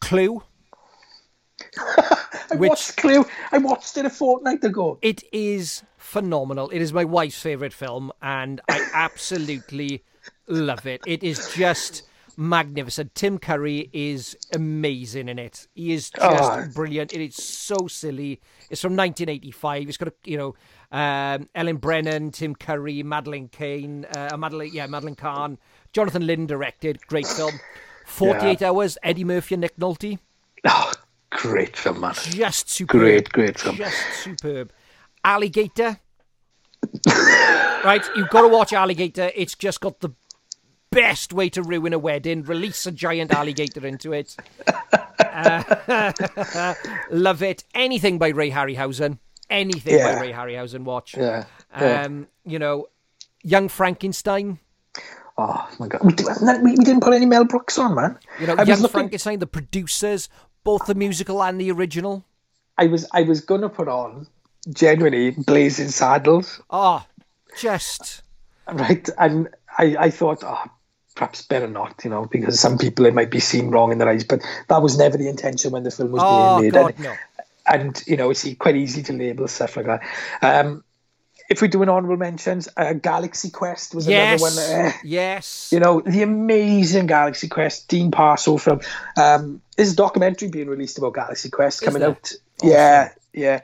Clue. I Which- watched Clue. I watched it a fortnight ago. It is phenomenal. It is my wife's favorite film, and I absolutely love it. It is just magnificent. Tim Curry is amazing in it. He is just Oh. brilliant. It is so silly. It's from 1985. It's got a, you know um, Eileen Brennan, Tim Curry, Madeline Kane, uh, Madeline yeah Madeline Kahn, Jonathan Lynn directed. Great film. 48 Hours. Eddie Murphy and Nick Nolte. Oh, great film, man. Just superb. Great, great film. Just superb. Alligator. right, you've got to watch Alligator. It's just got the best way to ruin a wedding. Release a giant alligator into it. Uh, love it. Anything by Ray Harryhausen. Anything Yeah. by Ray Harryhausen. Watch. Yeah. yeah. Um, you know, Young Frankenstein. Oh my god, we, do, we, didn't put any Mel Brooks on, man. You know, I was Young looking- Frankenstein, the producers, both the musical and the original. I was I was gonna put on genuinely Blazing Saddles, Oh, just right? And I I thought, oh, perhaps better not, you know, because some people it might be seen wrong in their eyes, but that was never the intention when the film was oh being made. god and, no. and you know, it's quite easy to label stuff like that. Um, if we do an honourable mentions, uh, Galaxy Quest was Yes, another one. Uh, yes. you know, the amazing Galaxy Quest, Dean Parisot film. Um, there's a documentary being released about Galaxy Quest coming out. Yeah, yeah.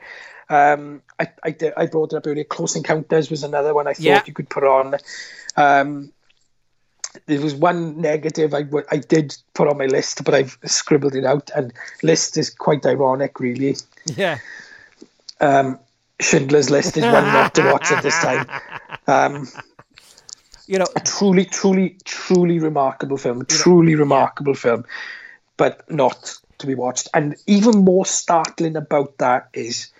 Um, I, I, I brought it up earlier. Close Encounters was another one I thought Yeah. you could put on. Um, there was one negative I, I did put on my list, but I've scribbled it out. And list is quite ironic, really. Yeah. Um, Schindler's List is one not to watch at this time. Um, You know, a truly, truly, truly remarkable film. Truly remarkable film, but not to be watched. And even more startling about that is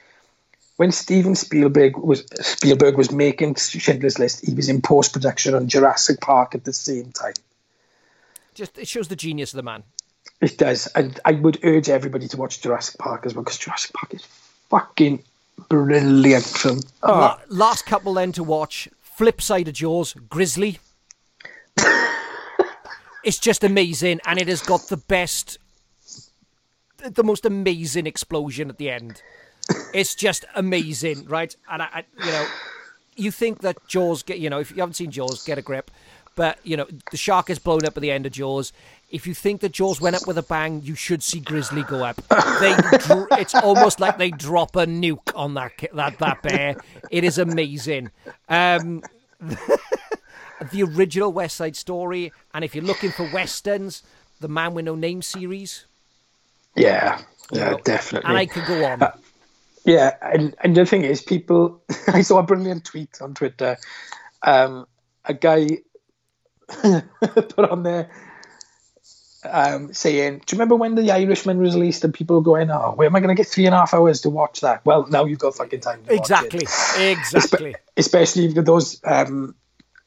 when Steven Spielberg was Spielberg was making Schindler's List. He was in post production on Jurassic Park at the same time. just it shows the genius of the man. It does, and I would urge everybody to watch Jurassic Park as well because Jurassic Park is fucking brilliant film. Oh, La- last couple then to watch. Flip side of Jaws, Grizzly. it's just amazing, and it has got the best, the most amazing explosion at the end. It's just amazing, right? And I, I you know, you think that Jaws get, you know, if you haven't seen Jaws, get a grip. But you know, the shark is blown up at the end of Jaws. If you think that Jaws went up with a bang, you should see Grizzly go up. They, it's almost like they drop a nuke on that that that bear. It is amazing. Um, the original West Side Story, and if you're looking for westerns, the Man with No Name series, yeah, you yeah, know, definitely. and I could go on. Yeah, and, and the thing is, people. I saw a brilliant tweet on Twitter. Um, a guy put on there um, saying, "Do you remember when The Irishman was released and people were going, oh, where am I going to get three and a half hours to watch that?" Well, now you've got fucking time. To watch Exactly, it. exactly. Especially if those, um,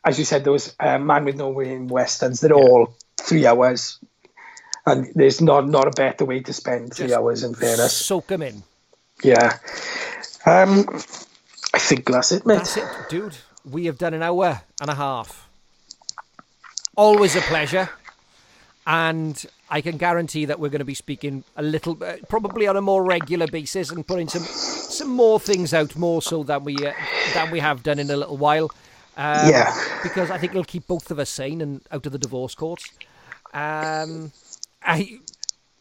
as you said, those uh, Man with No Name westerns. They're all three hours, and there's not not a better way to spend three Just hours. In fairness, Soak them in. Yeah. Um, I think that's it, mate. That's it, dude. We have done an hour and a half. Always a pleasure. And I can guarantee that we're going to be speaking a little, uh, probably on a more regular basis, and putting some some more things out, more so than we uh, than we have done in a little while. Um, Yeah. Because I think it'll keep both of us sane and out of the divorce courts. Um, I.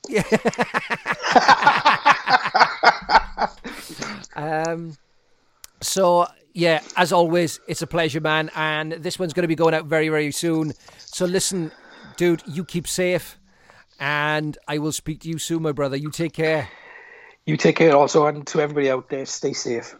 um. So yeah, as always, it's a pleasure, man. And this one's going to be going out very, very soon. So listen, dude, you keep safe, and I will speak to you soon, my brother. You take care. You take care also, and to everybody out there, stay safe.